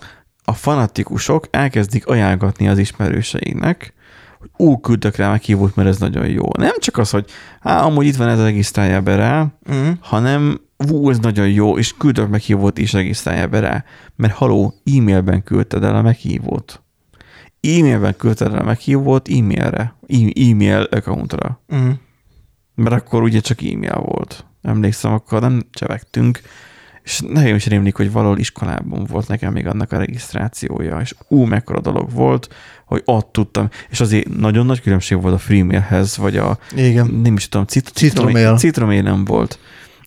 a fanatikusok elkezdik ajánlgatni az ismerőseiknek, hogy ú, küldök rá meghívót, mert ez nagyon jó. Nem csak az, hogy á, amúgy itt van ez, regisztrálja be rá, mm. hanem ú, ez nagyon jó, és küldök meghívót is regisztrálja be rá. Mert haló, e-mailben küldted el a meghívót. E-mailben küldted el a meghívót e-mailre, e-mail accountra. Mm. Mert akkor ugye csak e-mail volt. Emlékszem, akkor nem csevegtünk, és nagyon is rémlik, hogy valahol iskolában volt nekem még annak a regisztrációja, és ú, mekkora dolog volt, hogy ott tudtam, és azért nagyon nagy különbség volt a Freemailhez, vagy a, Igen. nem is tudom, cit- citromail. citromail nem volt.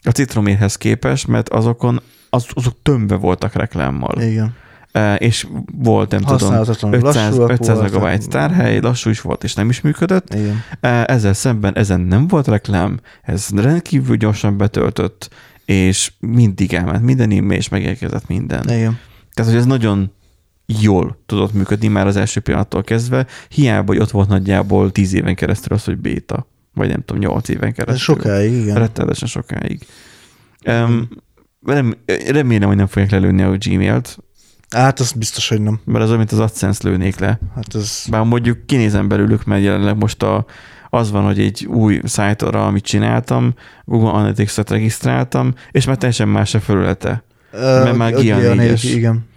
A citromailhez képest, mert azokon, az, azok tömbbe voltak reklámmal. Igen. E, és volt, nem tudom, 500, 500 megabyte tárhely, lassú is volt, és nem is működött. Igen. E, ezzel szemben ezen nem volt reklám, ez rendkívül gyorsan betöltött, és mindig elment minden e-mail, és megérkezett minden. Igen. Tehát, hogy ez nagyon jól tudott működni már az első pillanattól kezdve, hiába, hogy ott volt nagyjából tíz éven keresztül az, hogy béta, vagy nem tudom, nyolc éven keresztül. Ez sokáig, igen. Rettenetesen sokáig. Um, rem, remélem, hogy nem fogják lelőni a Gmail-t. Hát az biztos, hogy nem. Mert az mint az AdSense lőnék le. Hát ez... Bár mondjuk kinézem belőlük, mert jelenleg most a, az van, hogy egy új szájtra, amit csináltam, Google Analytics-et regisztráltam, és már teljesen más a felülete. Uh, mert már Gia 4 Igen.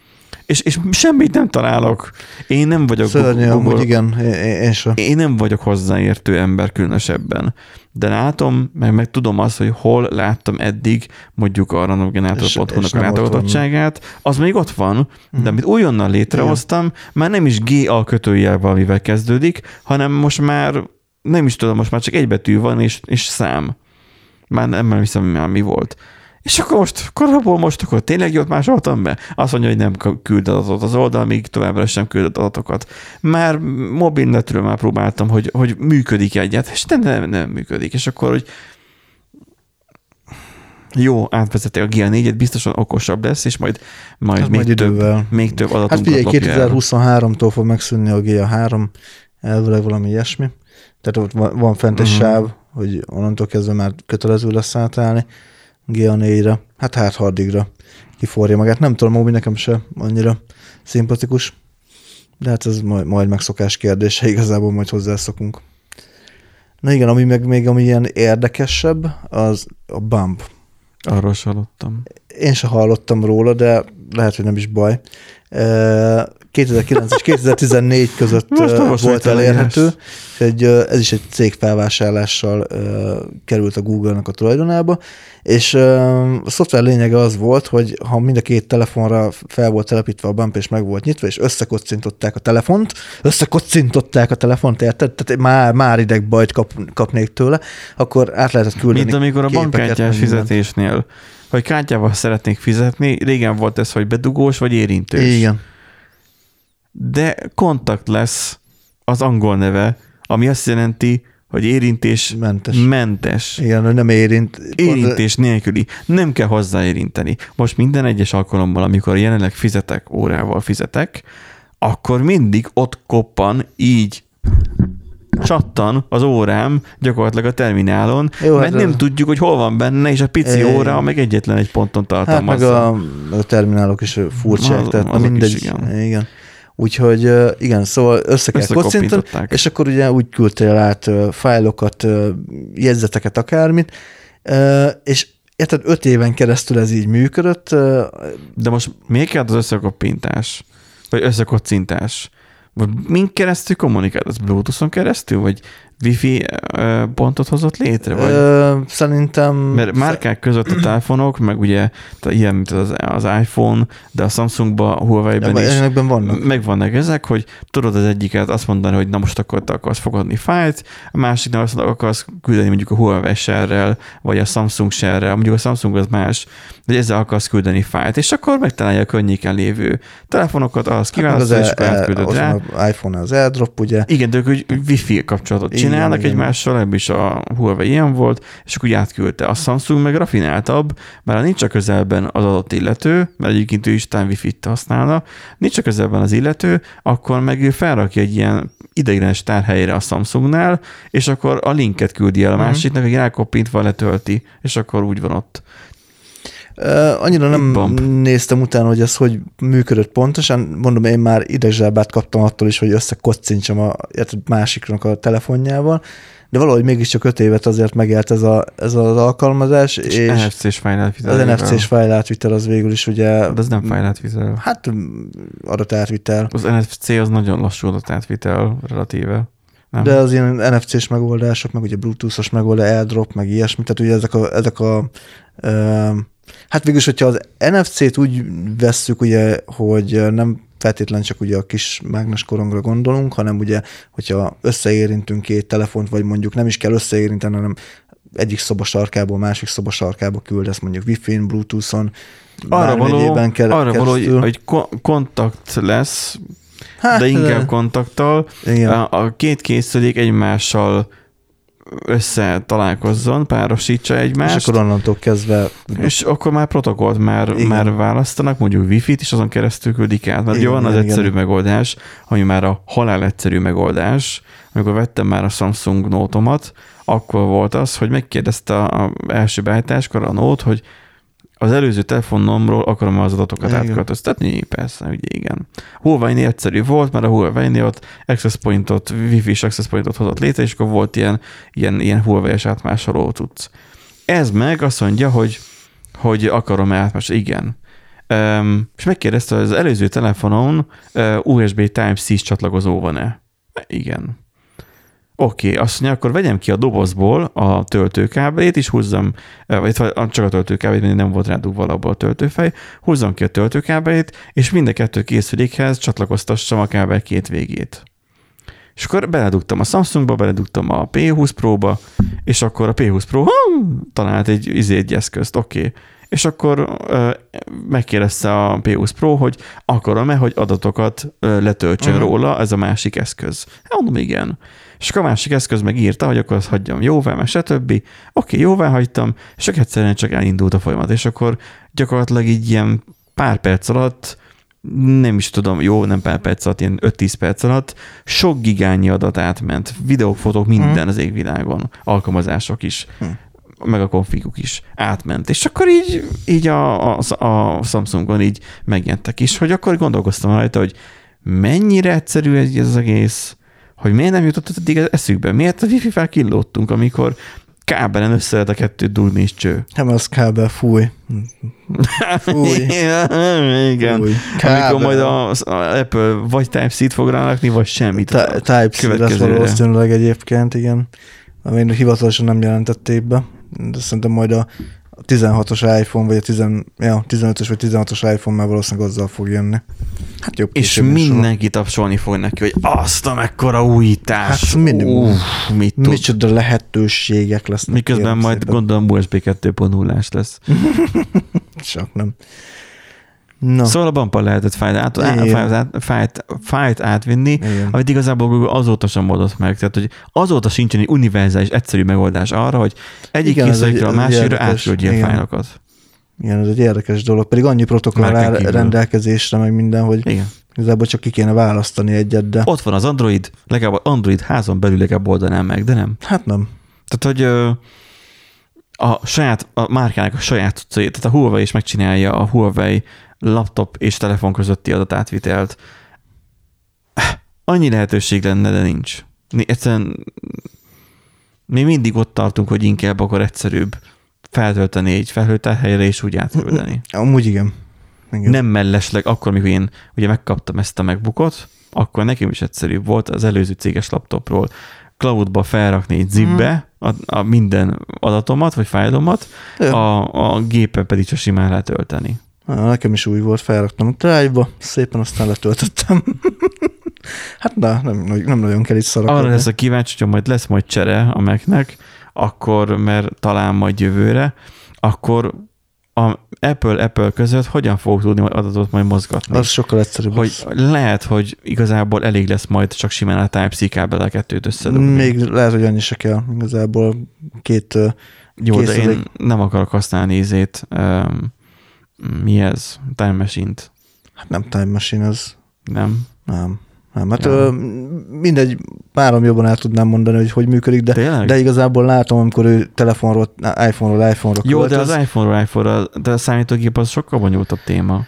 És, és semmit nem találok. Én nem vagyok Szörnyű, Google, amúgy igen, én, sem. én nem vagyok hozzáértő ember különösebben. De látom, meg, meg tudom azt, hogy hol láttam eddig mondjuk a randomgenerator.hu-nak a látogatottságát, az még ott van, de mhm. amit újonnan létrehoztam, igen. már nem is G a kötőjel valamivel kezdődik, hanem most már nem is tudom, most már csak egy betű van, és, és szám. Már nem hiszem, már mi volt. És akkor most, akkor most akkor tényleg jót másoltam be? Azt mondja, hogy nem küld adatot az oldal, még továbbra sem küld adatokat. Már mobilnetről már próbáltam, hogy, hogy működik egyet, és nem, nem, nem működik. És akkor, hogy jó, átvezeti a GA4-et, biztosan okosabb lesz, és majd, majd, hát még, majd több, még több adatunkat Hát figyelj, 2023-tól fog megszűnni a GA3, elvileg valami ilyesmi. Tehát ott van fent egy uh-huh. sáv, hogy onnantól kezdve már kötelező lesz átállni GA4-re, hát hát hardigra kiforja magát. Nem tudom, hogy nekem se annyira szimpatikus, de hát ez majd, majd megszokás kérdése, igazából majd hozzászokunk. Na igen, ami meg még ami ilyen érdekesebb, az a bump. Arról hallottam. Én se hallottam róla, de lehet, hogy nem is baj. 2009 és 2014 között Most most volt elérhető. És egy, ez is egy cég felvásárlással ö, került a Google-nak a tulajdonába, és a szoftver lényege az volt, hogy ha mind a két telefonra fel volt telepítve a bump, és meg volt nyitva, és összekocintották a telefont, összekocintották a telefont, érted? Tehát már, már idegbajt kap, kapnék tőle, akkor át lehetett küldeni Mint amikor a bankkártyás fizetésnél, hogy kártyával szeretnék fizetni, régen volt ez, hogy bedugós vagy érintős. Igen. De kontakt lesz az angol neve, ami azt jelenti, hogy érintés Mentes. mentes. Igen, hogy nem érint. Érintés nélküli. Nem kell hozzáérinteni. Most minden egyes alkalommal, amikor jelenleg fizetek, órával fizetek, akkor mindig ott koppan így csattan az órám gyakorlatilag a terminálon, Jó, Jó, hát mert nem az- tudjuk, hogy hol van benne, és a pici Igen. óra meg egyetlen egy ponton Hát meg tartalmazza. a, a terminálok is furcsák, Az- tehát azok is, mindegy. igen. igen. Úgyhogy igen, szóval össze kell kocintani, és akkor ugye úgy küldtél át fájlokat, jegyzeteket, akármit, és érted, öt éven keresztül ez így működött, De most miért kell az összekoppintás? Vagy összekocintás? Vagy min keresztül kommunikál? Az Bluetooth-on keresztül? Vagy Wi-Fi ö, pontot hozott létre? Vagy? ö, szerintem... Mert márkák között a telefonok, meg ugye ilyen, mint az, az iPhone, de a Samsungban, a Huawei-ben Ja, is vannak. megvannak ezek, hogy tudod az egyiket azt mondani, hogy na most akkor te akarsz fogadni fájlt, a másiknak azt akarsz küldeni mondjuk a Huawei serrel, vagy a Samsung serrel, mondjuk a Samsung az más, de ezzel akarsz küldeni fájlt, és akkor megtalálja a környéken lévő telefonokat, az Hát az, kiválasztod, és e- akkor e- átküldöd rá. iPhone az AirDrop, ugye? Igen, de ők wifi kapcsolatot Igen, csinálnak igen. egymással, ebből is a Huawei ilyen volt, és akkor úgy átküldte. A Samsung meg rafináltabb, mert nincs a közelben az adott illető, mert egyébként ő is talán wifi-t használna, nincs a közelben az illető, akkor meg ő felrakja egy ilyen ideiglenes tárhelyre a Samsungnál, és akkor a linket küldi el a Mhm. másiknak, aki rákoppintva letölti, és akkor úgy van ott. Uh, annyira nem Bump. néztem utána, hogy ez hogy működött pontosan. Mondom, én már idegzsábát kaptam attól is, hogy összekocintsam a másiknak a telefonjával, de valahogy mégiscsak öt évet azért megélt ez, a, ez az alkalmazás, és, És, NFC-s fájlátvitel. az NFC-s fájlátvitel az végül is ugye, De az nem fájlátvitel. hát adatátvitel, Az NFC az nagyon lassú adatátvitel relatíve. Nem? de az ilyen NFC-s megoldások, meg ugye Bluetooth-os megoldás, AirDrop, meg ilyesmi, tehát ugye ezek a, ezek a ö, hát végülis, hogyha az NFC-t úgy vesszük, ugye, hogy nem feltétlen csak ugye a kis mágnes korongra gondolunk, hanem ugye, hogyha összeérintünk két telefont, vagy mondjuk nem is kell összeérinteni, hanem egyik szoba sarkából másik szoba sarkába küldesz, mondjuk Wi-Fi-n, Bluetooth-on, arra való, bármelyikben ke- arra való hogy, keresztül. hogy ko- kontakt lesz, Hát, de inkább kontakttal. igen. A, a két készülék egymással összetalálkozzon, párosítsa és egymást, akkor onnantól kezdve és akkor már protokollt már, Igen. már választanak, mondjuk Wi-Fi-t, és azon keresztül küldik át. Mert Igen, van az igen, egyszerű igen. megoldás, ami már a halál egyszerű megoldás. Amikor vettem már a Samsung Note-omat, akkor volt az, hogy megkérdezte a első beállításkor a Note, hogy az előző telefonomról akarom az adatokat Igen. átköltöztetni? Persze, ugye igen. Huawei-nél egyszerű volt, mert a Huawei-nél ott access pointot, wifi-s access pointot hozott létre, és akkor volt ilyen, ilyen, ilyen Huawei-es átmásoló tudsz. Ez meg azt mondja, hogy, hogy akarom átmásolni. Igen. Um, és megkérdezte, hogy az előző telefonon uh, USB Type-C csatlakozó van-e? Igen. Oké, okay, azt mondja, akkor vegyem ki a dobozból a töltőkábelét, és húzzam, eh, vagy vagy csak a töltőkábelét, mert nem volt rá dugva abból a töltőfej, húzzam ki a töltőkábelét, és mind a kettő készülékhez csatlakoztassam a kábel két végét. És akkor beledugtam a Samsungba, beledugtam a P20 Pro-ba, és akkor a P20 Pro hm, talált egy, izé, egy eszközt, oké. Okay. És akkor ö, megkérdezte a P20 Pro, hogy akarom-e, hogy adatokat ö, letöltsön uh-huh. róla ez a másik eszköz. Hát mondom, igen. És akkor a másik eszköz megírta, hogy akkor azt hagyjam jóvá, meg stb. Oké, okay, jóvá hagytam, és akkor egyszerűen csak elindult a folyamat, és akkor gyakorlatilag így ilyen pár perc alatt nem is tudom, jó, nem pár perc alatt, ilyen 5-10 perc alatt sok gigányi adat átment. Videók, fotók, minden Mhm. az égvilágon. Alkalmazások is. Hm. Meg a konfiguk is átment. És akkor így, így a, a, a Samsungon így megjelentek is, hogy akkor gondolkoztam rajta, hogy mennyire egyszerű ez az egész, hogy miért nem jutott eddig eszükbe, miért a wifi-fel killódtunk, amikor kábelen össze lehet a kettőt dugni is cső. Nem az kábel, fúj. Fúj. Igen. Fúj. Amikor majd a, a Apple vagy Type-C-t fog rárakni, vagy semmit. Ty- Type-C lesz valószínűleg egyébként, igen. Ami hivatalosan nem jelentették be, de szerintem majd a a 16-os iPhone, vagy a 10, ja, 15-ös vagy 16-os iPhone már valószínűleg azzal fog jönni. Hát jobb És mindenki tapsolni fog neki, hogy azt a mekkora újítás. Hát minimum. Uff, mit tud. Micsoda lehetőségek lesznek. Miközben majd szépen. gondolom USB 2.0-ás lesz. Csak nem. Na, Szóval a bumper lehetett fájt, át, fájt, fájt, fájt átvinni, igen. amit igazából Google azóta sem oldott meg. Tehát, hogy azóta sincsen egy univerzális, egyszerű megoldás arra, hogy egyik készülékről a másikra igen. fájlokat. Igen, ez egy érdekes dolog. Pedig annyi protokoll áll rendelkezésre, meg minden, hogy Igen. igazából csak ki kéne választani egyet, de Ott van az Android, legalább Android házon belül legalább oldanám meg, de nem. hát nem. Tehát, hogy a saját, a márkának a saját cuccait, tehát a Huawei is megcsinálja a Huawei laptop és telefon közötti adatátvitelt. Annyi lehetőség lenne, de nincs. Egyszerűen mi mindig ott tartunk, hogy inkább akkor egyszerűbb feltölteni egy felhőtár helyre és úgy átküldeni. Amúgy igen. igen. Nem mellesleg, akkor, amikor én ugye megkaptam ezt a MacBookot, akkor nekem is egyszerűbb volt az előző céges laptopról cloudba felrakni egy zipbe a, a minden adatomat, vagy fájlomat, a, a gépen pedig csak simán letölteni. Nekem is új volt, felraktam a drive-ba, szépen aztán letöltöttem. hát na, nem, nem nagyon kell itt szarakodni. Arra lesz a kíváncsi, hogyha majd lesz majd csere a Mac-nek, akkor, mert talán majd jövőre, akkor a Apple-Apple között hogyan fogok tudni adatot majd mozgatni? Az sokkal egyszerűbb. hogy lesz. lehet, hogy igazából elég lesz majd csak simán a Type-C kábel a kettőt összedobni. Még lehet, hogy annyi se kell. Igazából két Jó, de én nem akarok használni izét. Um, mi ez? Time Machine-t. hát nem Time Machine, az Nem. nem. Nem, hát Ja. ö, mindegy, párom jobban el tudnám mondani, hogy hogy működik, de, Tényleg? de igazából látom, amikor ő telefonról, iPhone-ról iPhone-ra Jó, de az iPhone-ról iPhone-ra, de a számítógép az sokkal bonyolultabb téma.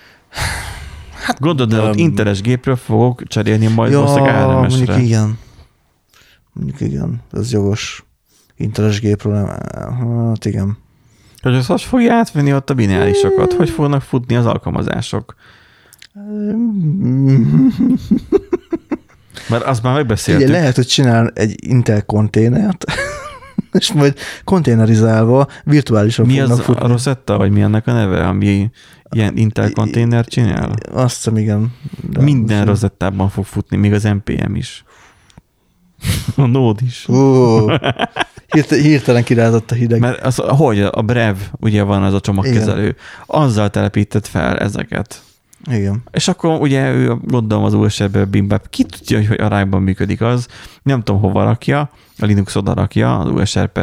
Hát, Gondolod, de ott interes gépről fogok cserélni majd ja, valószínűleg mondjuk ARMS-re. igen. Mondjuk igen, ez jogos. Interes gépről nem, hát igen. Hogy az hogy fogja átvenni ott a binárisokat? Hogy fognak futni az alkalmazások? Mert azt már Ugye megbeszéltük. lehet, hogy csinál egy Intel konténert, és majd konténerizálva virtuálisan Mi fognak az futni. a Rosetta, vagy mi annak a neve, ami ilyen Intel konténer csinál? Azt hiszem, igen. De Minden rozettában fog futni, még az NPM is. A Node is. Ó, hirtelen, hirtelen kirázott a hideg. Mert az, hogy a Brev, ugye van az a csomagkezelő, azzal telepített fel ezeket. Igen. És akkor ugye ő, gondolom az USB bimbap, ki tudja, hogy, hogy arányban működik az, nem tudom hova rakja, a Linux oda rakja az USB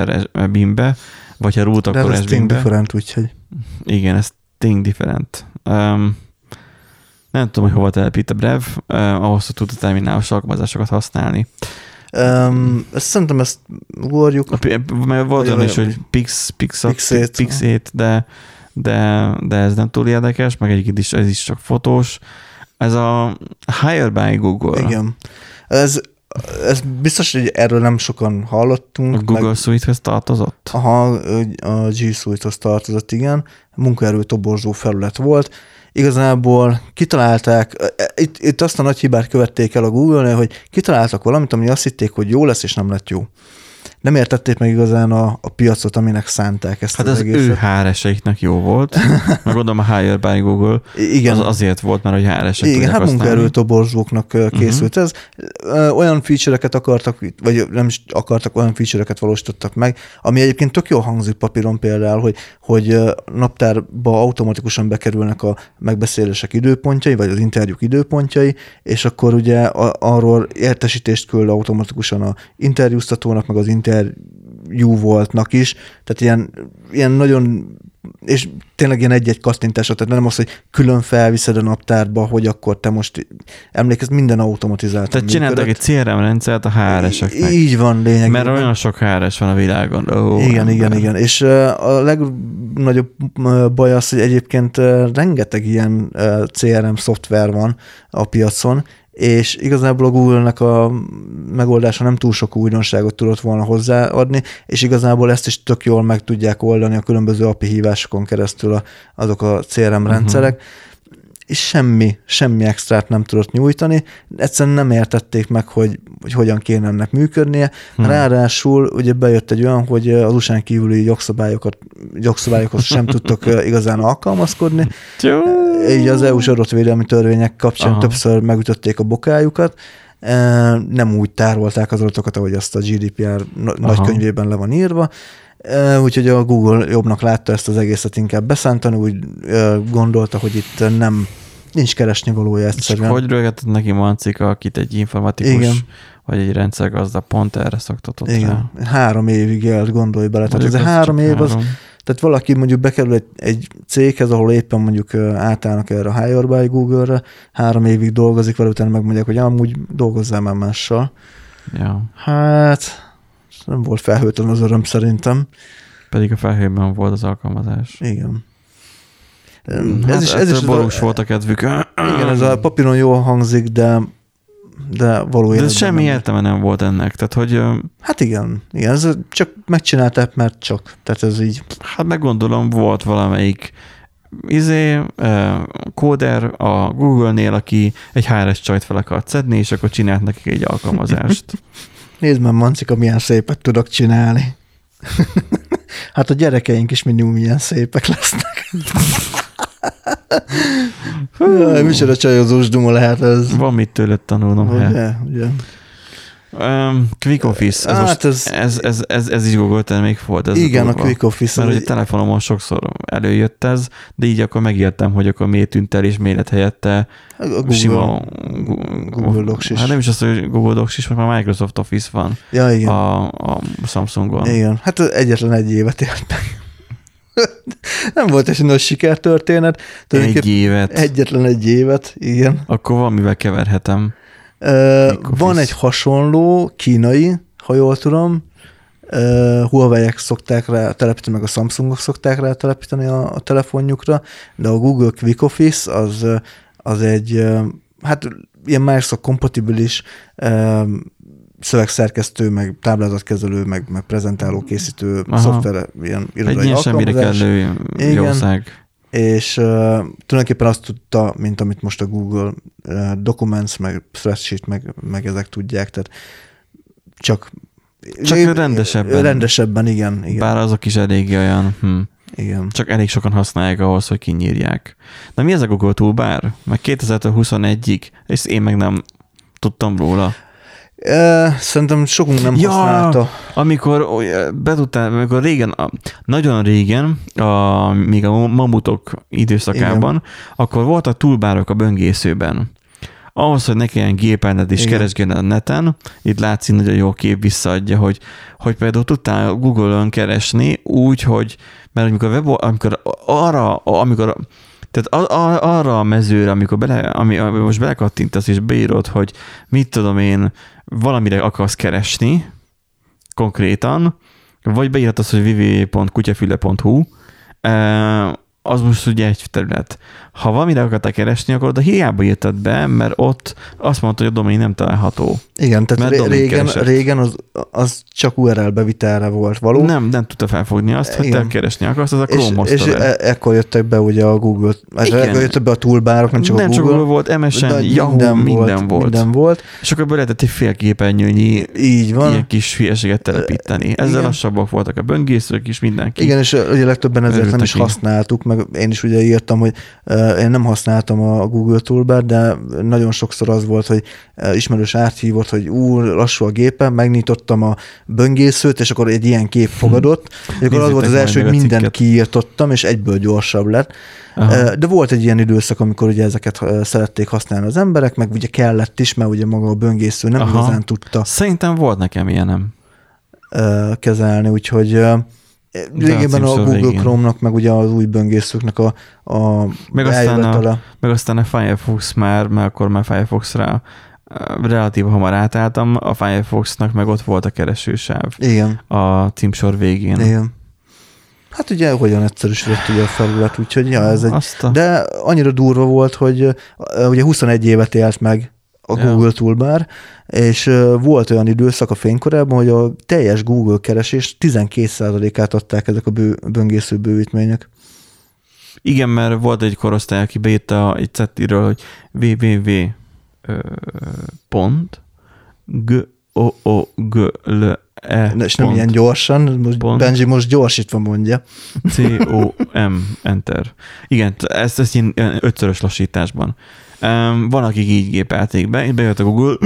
bimbe, vagy ha root, De akkor ez thing different, úgyhogy Igen, ez thing different. Um, nem tudom, hogy hova telepít a Brev, uh, ahhoz, hogy tudta terminálos alkalmazásokat használni. Um, ezt szerintem ezt ugorjuk. Mert volt olyan is, hogy Pix, Pixot, Pixét. Pixét, de, de, de ez nem túl érdekes, meg egyébként is, ez is csak fotós. Ez a Higher by Google. Igen. Ez, ez biztos, hogy erről nem sokan hallottunk. A Google Suite-hez tartozott? Aha, a G Suite-hoz tartozott, igen. Munkaerő toborzó felület volt. Igazából kitalálták, itt, itt azt a nagy hibát követték el a Google-nél, hogy kitaláltak valamit, ami azt hitték, hogy jó lesz, és nem lett jó. Nem értették meg igazán a, a piacot, aminek szánták ezt Hát az, az egészet. ő HRS-eiknek jó volt, meg gondolom a Higher by Google Igen, az azért volt, mert hogy HRS-ek Igen, hát munkaerőtoborzóknak uh készült ez. Ö, Olyan feature-eket akartak, vagy nem is akartak, olyan feature-eket valósítottak meg, ami egyébként tök jól hangzik papíron például, hogy, hogy naptárba automatikusan bekerülnek a megbeszélések időpontjai, vagy az interjúk időpontjai, és akkor ugye arról értesítést küld automatikusan a interjúztatónak, meg az interjú voltnak is, tehát ilyen, ilyen nagyon és tényleg ilyen egy-egy kattintásra, tehát nem az, hogy külön felviszed a naptárba, hogy akkor te most emlékezz, minden automatizáltan Tehát csináltak egy CRM rendszert a HRS-eknek. Így van lényegében. Mert olyan sok HRS van a világon. Ó, igen, ember. igen, igen. És a legnagyobb baj az, hogy egyébként rengeteg ilyen CRM szoftver van a piacon, és igazából a Google-nek a megoldása nem túl sok újdonságot tudott volna hozzáadni, és igazából ezt is tök jól meg tudják oldani a különböző API hívásokon keresztül a, azok a CRM rendszerek, uh-huh és semmi, semmi extrát nem tudott nyújtani. Egyszerűen nem értették meg, hogy, hogy hogyan kéne ennek működnie. Hmm. Ráadásul ugye bejött egy olyan, hogy az usa kívüli jogszabályokat, jogszabályokhoz sem tudtok igazán alkalmazkodni. Így az EU-s adatvédelmi törvények kapcsán Aha. többször megütötték a bokájukat, nem úgy tárolták az adatokat, ahogy azt a GDPR nagykönyvében le van írva, Úgyhogy a Google jobbnak látta ezt az egészet inkább beszántani, úgy gondolta, hogy itt nem nincs keresni valója egyszerűen. És hogy rögetett neki Mancika, akit egy informatikus Igen. vagy egy rendszergazda pont erre szoktatott Igen. Rá. Három évig élt, gondolj bele. Tehát ez a három év három. az, tehát valaki mondjuk bekerül egy, egy céghez, ahol éppen mondjuk átállnak erre a Hire by Google-re, három évig dolgozik vele, utána megmondják, hogy amúgy dolgozzál már mással. Ja. Hát nem volt felhőtlen az öröm szerintem. Pedig a felhőben volt az alkalmazás. Igen. Hát ez is, ez is borús volt a kedvük. Igen, ez a papíron jól hangzik, de de valójában. De semmi nem értelme nem volt ennek. Tehát, hogy... Hát igen, igen, ez csak megcsinálták, mert csak. Tehát ez így. Hát meggondolom, volt valamelyik izé, kóder a Google-nél, aki egy HRS csajt fel akart szedni, és akkor csinált nekik egy alkalmazást. Nézd már, Mancika, milyen szépet tudok csinálni. hát a gyerekeink is mindig milyen szépek lesznek. Micsoda csajozós duma lehet ez. Van mit tőled tanulnom. Ugye, ugye. Um, Quick Office, ez, hát ez, ez, ez, ez, ez is Google termék volt. Ez igen, a, a Quick Office. Mert hogy a telefonomon sokszor előjött ez, de így akkor megértem, hogy akkor miért tűnt el, és miért helyette a Google, sima, Google Docs is. Hát nem is az, hogy Google Docs is, mert már Microsoft Office van ja, igen. A, a Samsungon. Igen, hát egyetlen egy évet élt meg. nem volt egy nagy sikertörténet. Egy évet. Egyetlen egy évet, igen. Akkor valamivel keverhetem. Van egy hasonló kínai, ha jól tudom, uh, Huawei-ek szokták rá telepíteni, meg a Samsungok szokták rá telepíteni a, a telefonjukra, de a Google Quick Office az, az egy, hát ilyen Microsoft kompatibilis szövegszerkesztő, meg táblázatkezelő, meg, meg prezentáló készítő Aha. szoftver, ilyen irodai Egy ilyen semmire kellő jószág és uh, tulajdonképpen azt tudta, mint amit most a Google uh, Documents, meg Spreadsheet, meg, meg ezek tudják, tehát csak csak é, rendesebben. Rendesebben, igen, igen. Bár azok is elég olyan, hm. Igen. Csak elég sokan használják ahhoz, hogy kinyírják. De mi ez a Google Toolbar? Meg 2021-ig, és én meg nem tudtam róla. Szerintem sokunk nem ja, használta. Amikor betudtál, amikor régen, nagyon régen, a, még a mamutok időszakában, Igen. akkor voltak túlbárok a böngészőben. Ahhoz, hogy ne kelljen gépelned és keresgélned a neten, itt látszik nagyon jó kép visszaadja, hogy, hogy például tudtál Google-ön keresni úgy, hogy mert amikor, web, amikor arra, amikor tehát arra a mezőre, amikor bele, ami, ami most belekattintasz és beírod, hogy mit tudom én, valamire akarsz keresni konkrétan, vagy beírhatod, hogy www.kutyafüle.hu, az most ugye egy terület. Ha valamire akartál keresni, akkor oda hiába írtad be, mert ott azt mondta, hogy a domain nem található. Igen, tehát mert régen, régen az, az csak URL bevitelre volt való. Nem, nem tudta felfogni azt, hogy te keresni akarsz, az a Chrome És, és e- ekkor jöttek be ugye a Google, ekkor jöttek be a toolbárok, nem csak nem a Google. Nem csak Google volt, MSN, Yahoo, minden, minden volt, Minden volt. És akkor lehetett egy félképernyőnyi Így van. ilyen kis hülyeséget telepíteni. Ezzel Igen. lassabbak voltak a böngészők is, mindenki. Igen, és ugye legtöbben ezért nem is használtuk, meg én is ugye írtam, hogy én nem használtam a Google Toolbar, de nagyon sokszor az volt, hogy ismerős áthívott, hogy ú, lassú a gépen, megnyitottam a böngészőt, és akkor egy ilyen kép fogadott, és akkor az volt az első, hogy mindent kiírtottam, és egyből gyorsabb lett. Aha. De volt egy ilyen időszak, amikor ugye ezeket szerették használni az emberek, meg ugye kellett is, mert ugye maga a böngésző nem Aha. igazán tudta. Szerintem volt nekem ilyenem. Kezelni, úgyhogy Régében a Google végén. Chrome-nak, meg ugye az új böngészőknek a, a meg aztán a, meg aztán a Firefox már, mert akkor már Firefox-ra relatív hamar átálltam, a Firefox-nak meg ott volt a keresősáv. Igen. A címsor végén. Igen. Hát ugye hogyan egyszerűsödött ugye a felület, úgyhogy ja, ez egy... A... De annyira durva volt, hogy ugye 21 évet élt meg a. Google Toolbar, és volt olyan időszak a fénykorában, hogy a teljes Google keresés 12%-át adták ezek a bő, böngésző bővítmények. Igen, mert volt egy korosztály, aki beírta egy cettiről, hogy www pont g o o g l e És nem ilyen gyorsan, most Pont. Benji most gyorsítva mondja. c o m enter. Igen, ezt, ezt ilyen ilyen ötszörös lassításban. Um, van, akik így gépelték be, és bejött a Google,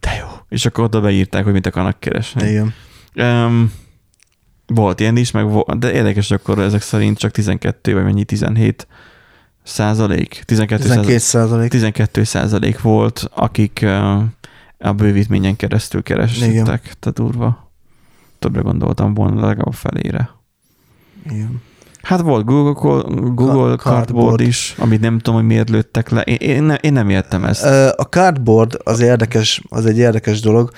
de jó, és akkor oda beírták, hogy mit akarnak keresni. Igen. Um, volt ilyen is, meg volt, de érdekes, akkor ezek szerint csak 12 vagy mennyi, 17 százalék, 12 12 százalék, százalék. 12 százalék volt, akik uh, a bővítményen keresztül Igen. kerestek, tehát durva. Többre gondoltam volna, legalább felére. Igen. Hát volt Google, Google Cardboard. Is, amit nem tudom, hogy miért lőttek le. Én, én, nem, én nem értem ezt. A cardboard az érdekes, az egy érdekes dolog.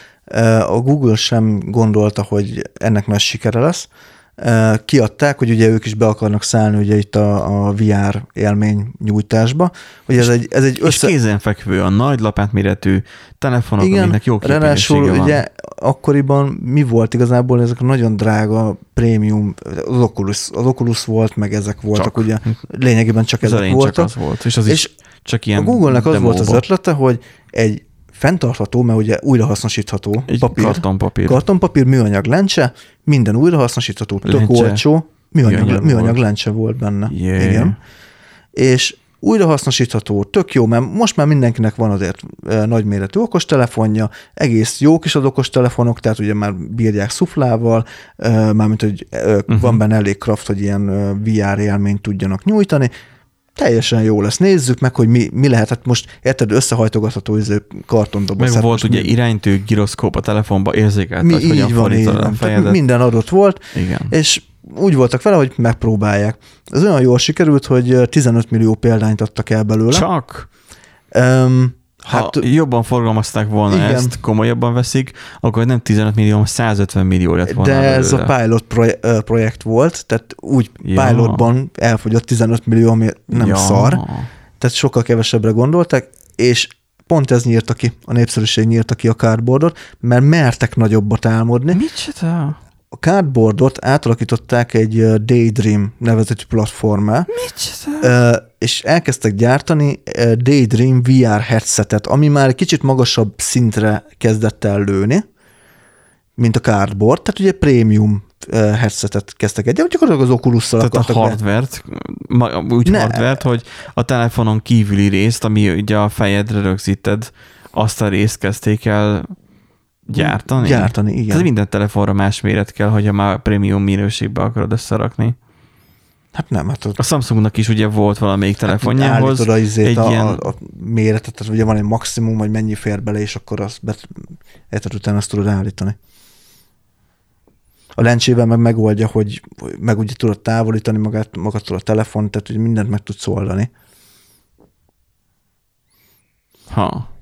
A Google sem gondolta, hogy ennek nagy sikere lesz. Kiadták, hogy ugye ők is be akarnak szállni ugye itt a, a VR élmény nyújtásba. Hogy ez egy, ez egy És össze... kézenfekvő, a nagy lapátméretű telefonok, Igen, aminek jó ráadásul van. ugye akkoriban mi volt igazából, ezek a nagyon drága prémium, az Oculus, az Oculus volt, meg ezek voltak, Csak. ugye lényegében csak az ezek voltak. csak az volt, és az És is csak ilyen a Google-nek az volt az ötlete, hogy egy fenntartható, mert ugye újrahasznosítható Egy papír, kartonpapír. kartonpapír, műanyag lencse, minden újrahasznosítható, tök Lencse. olcsó, műanyag, Műanyag műanyag, volt. lencse volt benne. Yeah. Igen. És újrahasznosítható, tök jó, mert most már mindenkinek van azért ö, nagyméretű okostelefonja, egész jók is az okostelefonok, tehát ugye már bírják szuflával, ö, mármint, hogy ö, Mhm. van benne elég kraft, hogy ilyen VR élményt tudjanak nyújtani, teljesen jó lesz. Nézzük meg, hogy mi, mi lehet. Hát most érted, összehajtogatható izé, kartondoboz. Meg Hát volt ugye mi, iránytű giroszkóp a telefonba, érzékelt, mi, hogy hogyan így van, így van. Tehát minden adott volt, Igen. és úgy voltak vele, hogy megpróbálják. Ez olyan jól sikerült, hogy ö, 15 millió példányt adtak el belőle. Csak Um, ha hát jobban forgalmazták volna igen. ezt, komolyabban veszik, akkor nem 15 millió, hanem 150 millió lett volna de ez a belőle. pilot proje- projekt volt, tehát úgy Ja. pilotban elfogyott 15 millió, ami nem ja. szar, tehát sokkal kevesebbre gondoltak, és pont ez nyírta ki, a népszerűség nyírta ki a cardboardot, mert mertek nagyobbat álmodni. Micsoda? A cardboardot átalakították egy Daydream nevezetű platformá, Micsoda? És elkezdtek gyártani Daydream VR headsetet, ami már egy kicsit magasabb szintre kezdett el lőni, mint a cardboard, tehát ugye prémium headsetet kezdtek egy, gyakorlatilag az Oculus-szal Tehát a be. hardvert, úgy Ne. hardvert, hogy a telefonon kívüli részt, ami ugye a fejedre rögzíted, azt a részt kezdték el gyártani? Gyártani, igen. Tehát minden telefonra más méret kell, hogyha már prémium minőségbe akarod összerakni. Hát nem, hát ott A Samsungnak is ugye volt valamelyik telefonjához állítod a, izét, egy a, ilyen, a, a méretet, tehát ugye van egy maximum, hogy mennyi fér bele, és akkor azt be, érted, utána azt tudod állítani. A lencsével meg megoldja, hogy meg ugye tudod távolítani magát, magadtól a telefon, tehát hogy mindent meg tudsz oldani. ha.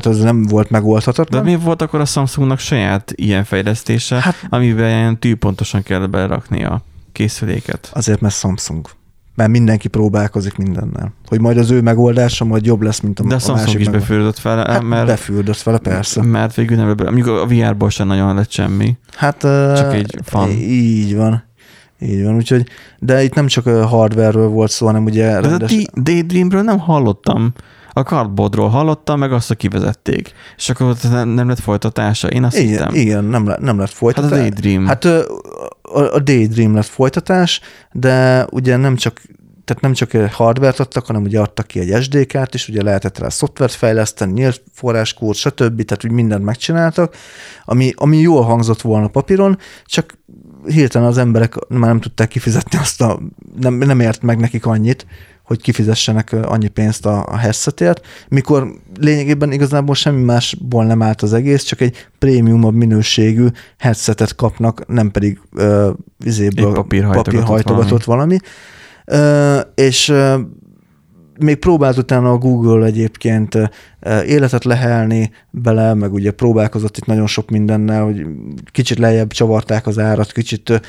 Tehát az nem volt De megoldhatatlan. mi volt akkor a Samsungnak saját ilyen fejlesztése, Hát- amiben ilyen tűpontosan kell belerakni a készüléket? Azért, mert Samsung. Mert mindenki próbálkozik mindennel. Hogy majd az ő megoldása majd jobb lesz, mint a, De a a Samsung másik is megoldás. befürdött fel, Hát mert, befürdött vele, persze. mert végül nem, mondjuk a VR-ból sem nagyon lett semmi. Hát Csak ö, egy fan. Így van. Így van, úgyhogy, de itt nem csak a hardware-ről volt szó, hanem ugye De a rendes, D- Daydreamről nem hallottam. A cardboardról hallottam, meg azt, hogy kivezették. És akkor nem, lett folytatása. Én azt igen, hittem. igen, nem, le, nem lett Hát folytatás. a Daydream. Hát a, a Daydream lett folytatás, de ugye nem csak tehát nem csak hardware adtak, hanem ugye adtak ki egy SD-kártyát is, ugye lehetett rá szoftvert fejleszteni, nyílt forráskód, stb. Tehát úgy mindent megcsináltak, ami, ami jól hangzott volna papíron, csak hirtelen az emberek már nem tudták kifizetni azt a, nem, nem ért meg nekik annyit, hogy kifizessenek annyi pénzt a, a headsetért, mikor lényegében igazából semmi másból nem állt az egész, csak egy prémiumabb minőségű headsetet kapnak, nem pedig ö, izéből papírhajtogatott papírhajtogatott valami. valami. Ö, és ö, még próbált utána a Google egyébként életet lehelni bele, meg ugye próbálkozott itt nagyon sok mindennel, hogy kicsit lejjebb csavarták az árat, kicsit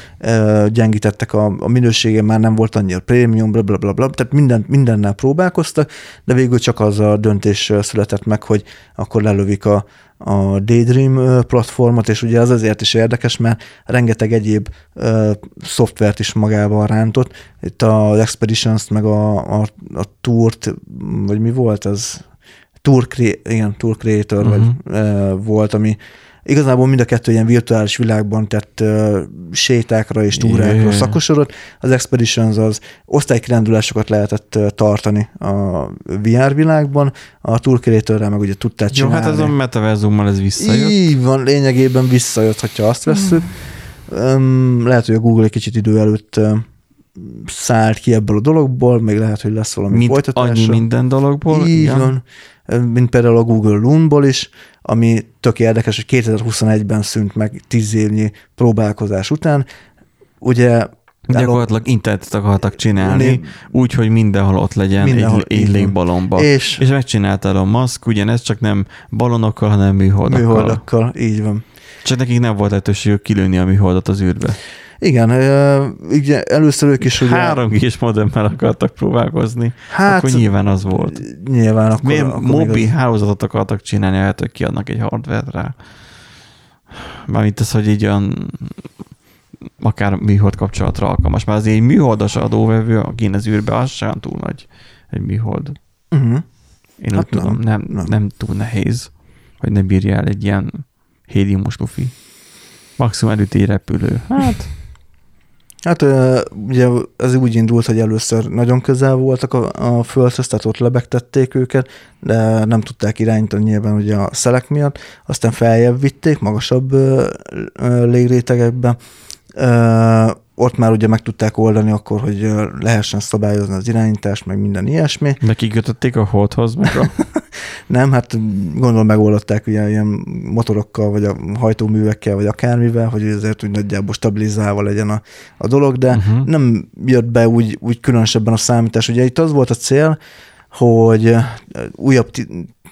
gyengítettek a, a minősége, már nem volt annyira prémium, bla, bla, bla, bla, tehát minden, mindennel próbálkoztak, de végül csak az a döntés született meg, hogy akkor lelövik a, a Daydream platformot, és ugye az azért is érdekes, mert rengeteg egyéb uh, szoftvert is magával rántott. Itt az Expeditions, meg a, a, a Tourt, vagy mi volt az? Tour, igen, Tour Creator uh-huh. vagy, uh, volt, ami Igazából mind a kettő ilyen virtuális világban tett uh, sétákra és túrákra yeah. szakosodott. Az Expeditions az osztálykirándulásokat lehetett uh, tartani a VR világban, a Tour meg ugye tudtál csinálni. Jó, hát ez a metaverzummal ez visszajött. Így van, lényegében visszajött, ha azt veszük. Um, lehet, hogy a Google egy kicsit idő előtt uh, szállt ki ebből a dologból, még lehet, hogy lesz valami Mint folytatása. annyi minden dologból. Így igen. van, mint például a Google Loonból is, ami tök érdekes, hogy 2021-ben szűnt meg tíz évnyi próbálkozás után. Ugye Gyakorlatilag internetet akartak csinálni, úgy, hogy mindenhol ott legyen mindenhol, egy, egy légbalomba. És, és megcsinálta a Musk, ugyanez csak nem balonokkal, hanem műholdakkal. Műholdakkal, így van. Csak nekik nem volt lehetőségük kilőni a műholdat az űrbe. Igen, ugye először ők is ugye... Három kis modemmel akartak próbálkozni, hát, akkor nyilván az volt. Nyilván akkor... Miért akkor mobi hálózatot akartak csinálni, lehet, hogy kiadnak egy hardware rá. Mármint az, hogy így olyan akár műhold kapcsolatra alkalmas. Már azért egy műholdas adóvevő, aki az űrbe, az sem túl nagy egy műhold. Uh-huh. Én hát úgy nem, tudom, nem, nem. nem túl nehéz, hogy ne bírja el egy ilyen héliumos lufi. Maximum előtt egy repülő. Hát Hát ugye ez úgy indult, hogy először nagyon közel voltak a, a földhöz, tehát ott lebegtették őket, de nem tudták irányítani nyilván ugye a szelek miatt, aztán feljebb vitték, magasabb légrétegekbe, ott már ugye meg tudták oldani akkor, hogy lehessen szabályozni az irányítást, meg minden ilyesmi. De kikötötték a holdhoz, meg a... Nem, hát gondolom megoldották ugye ilyen motorokkal, vagy a hajtóművekkel, vagy akármivel, hogy ezért úgy nagyjából stabilizálva legyen a, a dolog, de uh-huh. nem jött be úgy, úgy különösebben a számítás. Ugye itt az volt a cél, hogy újabb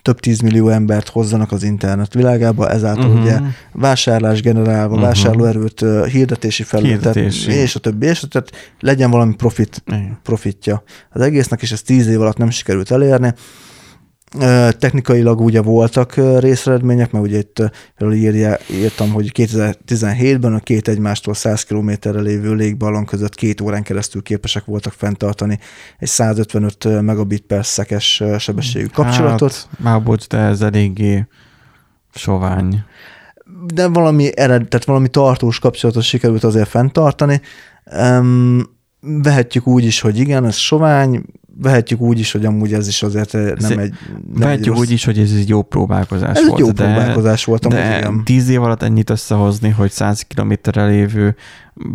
több tízmillió embert hozzanak az internet világába, ezáltal uh-huh. ugye vásárlás generálva, uh-huh. vásárlóerőt, hirdetési felületet, Hirdetési. és a többi, és a többi, legyen valami profit, profitja. Az egésznek is ez tíz év alatt nem sikerült elérni, Technikailag ugye voltak részeredmények, mert ugye itt írja, írtam, hogy 2017-ben a két egymástól 100 kilométerre lévő légballon között két órán keresztül képesek voltak fenntartani egy 155 megabit per szekes sebességű kapcsolatot. Hát, már bocs, de ez eléggé sovány. De valami ered, tehát valami tartós kapcsolatot sikerült azért fenntartani. Um, vehetjük úgy is, hogy igen, ez sovány, vehetjük úgy is, hogy amúgy ez is azért nem ez egy... Nem vehetjük egy úgy is, hogy ez egy jó próbálkozás ez volt. Ez jó de, próbálkozás volt, amúgy de igen. tíz év alatt ennyit összehozni, hogy 100 kilométerre lévő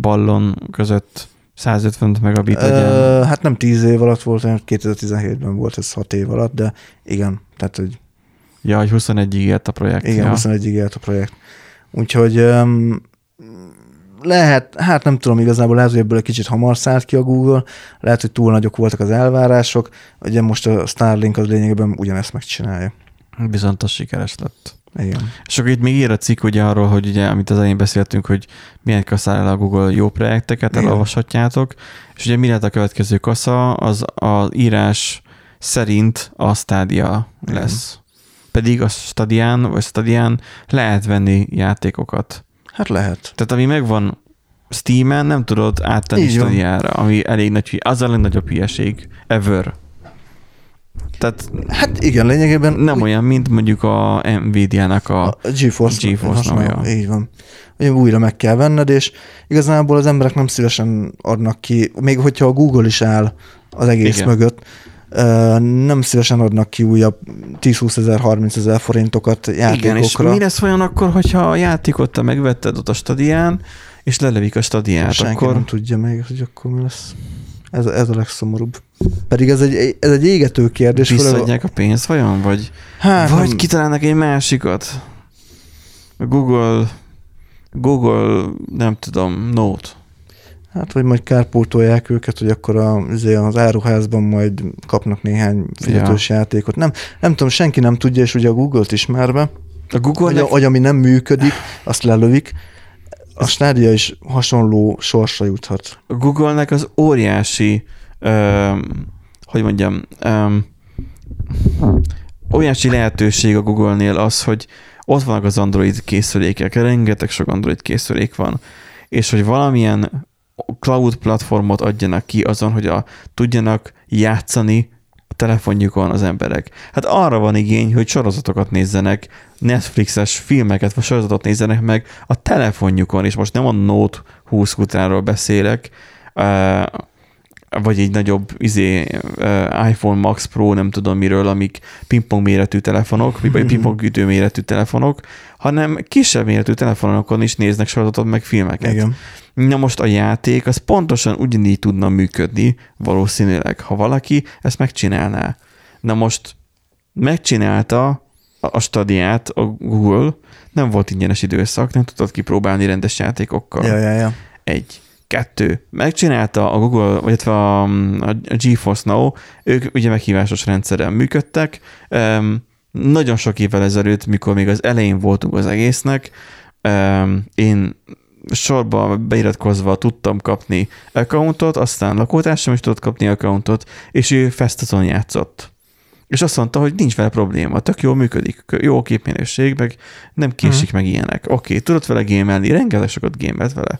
ballon között 150 megabit legyen. Ö, hát nem 10 év alatt volt, 2017-ben volt ez 6 év alatt, de igen, tehát hogy... Ja, hogy 21-ig élt a projekt. Igen, ja. 21-ig élt a projekt. Úgyhogy um, lehet, hát nem tudom igazából, lehet, hogy ebből egy kicsit hamar szállt ki a Google, lehet, hogy túl nagyok voltak az elvárások, ugye most a Starlink az lényegében ugyanezt megcsinálja. Bizontos sikeres lett. Igen. És akkor itt még ír a cikk ugye arról, hogy ugye, amit az elején beszéltünk, hogy milyen kaszál el a Google jó projekteket, Igen. elolvashatjátok, és ugye mi lehet a következő kasza, az az írás szerint a Stadia lesz. Igen. Pedig a Stadián, vagy Stadián lehet venni játékokat. Hát lehet. Tehát ami megvan Steam-en, nem tudod áttenni Stadiára, ami elég nagy, az a legnagyobb hülyeség ever. Tehát hát igen, lényegében... Nem úgy, olyan, mint mondjuk a Nvidia-nak a, a GeForce, GeForce hasonló, Így van. Ugye újra meg kell venned, és igazából az emberek nem szívesen adnak ki, még hogyha a Google is áll az egész igen. mögött, nem szívesen adnak ki újabb 10-20 ezer, 30 ezer forintokat játékokra. Igen, és mi lesz olyan akkor, hogyha a játékot te megvetted ott a stadián, és lelevik a stadiát, Senki akkor... nem tudja még, hogy akkor mi lesz. Ez, ez a legszomorúbb. Pedig ez egy, ez egy égető kérdés. Visszadják a pénzt vajon? Vagy, hát, vagy nem... kitalálnak egy másikat? A Google, Google, nem tudom, Note. Hát, hogy majd kárpótolják őket, hogy akkor a, azért az áruházban majd kapnak néhány fizetős ja. játékot. Nem, nem tudom, senki nem tudja, és ugye a Google-t ismerve, A Google hogy, hogy ami nem működik, azt lelövik. A Stadia is hasonló sorsra juthat. a Google-nek az óriási, öm, hogy mondjam, öm, óriási lehetőség a Google-nél az, hogy ott vannak az Android készülékek, rengeteg sok Android készülék van, és hogy valamilyen cloud platformot adjanak ki azon, hogy a, tudjanak játszani a telefonjukon az emberek. Hát arra van igény, hogy sorozatokat nézzenek, Netflixes filmeket vagy sorozatot nézzenek meg a telefonjukon, és most nem a Note 20 utánról beszélek, vagy egy nagyobb izé, iPhone Max Pro, nem tudom miről, amik pingpong méretű telefonok, vagy pingpong ütő méretű telefonok, hanem kisebb méretű telefonokon is néznek sorozatot meg filmeket. Igen. Na most a játék az pontosan ugyanígy tudna működni valószínűleg, ha valaki ezt megcsinálná. Na most megcsinálta a- stadiát a Google, nem volt ingyenes időszak, nem tudtad kipróbálni rendes játékokkal. Ja, ja, ja. Egy. Kettő. Megcsinálta a Google, vagy a, a GeForce Now, ők ugye meghívásos rendszerrel működtek. Um, nagyon sok évvel ezelőtt, mikor még az elején voltunk az egésznek, um, én sorba beiratkozva tudtam kapni accountot, aztán lakótársam is tudott kapni accountot, és ő Festazon játszott. És azt mondta, hogy nincs vele probléma, tök jól működik, jó a képminőség, meg nem késik meg ilyenek. Oké, okay, tudott vele gémelni, rengeteg sokat gémelt vele.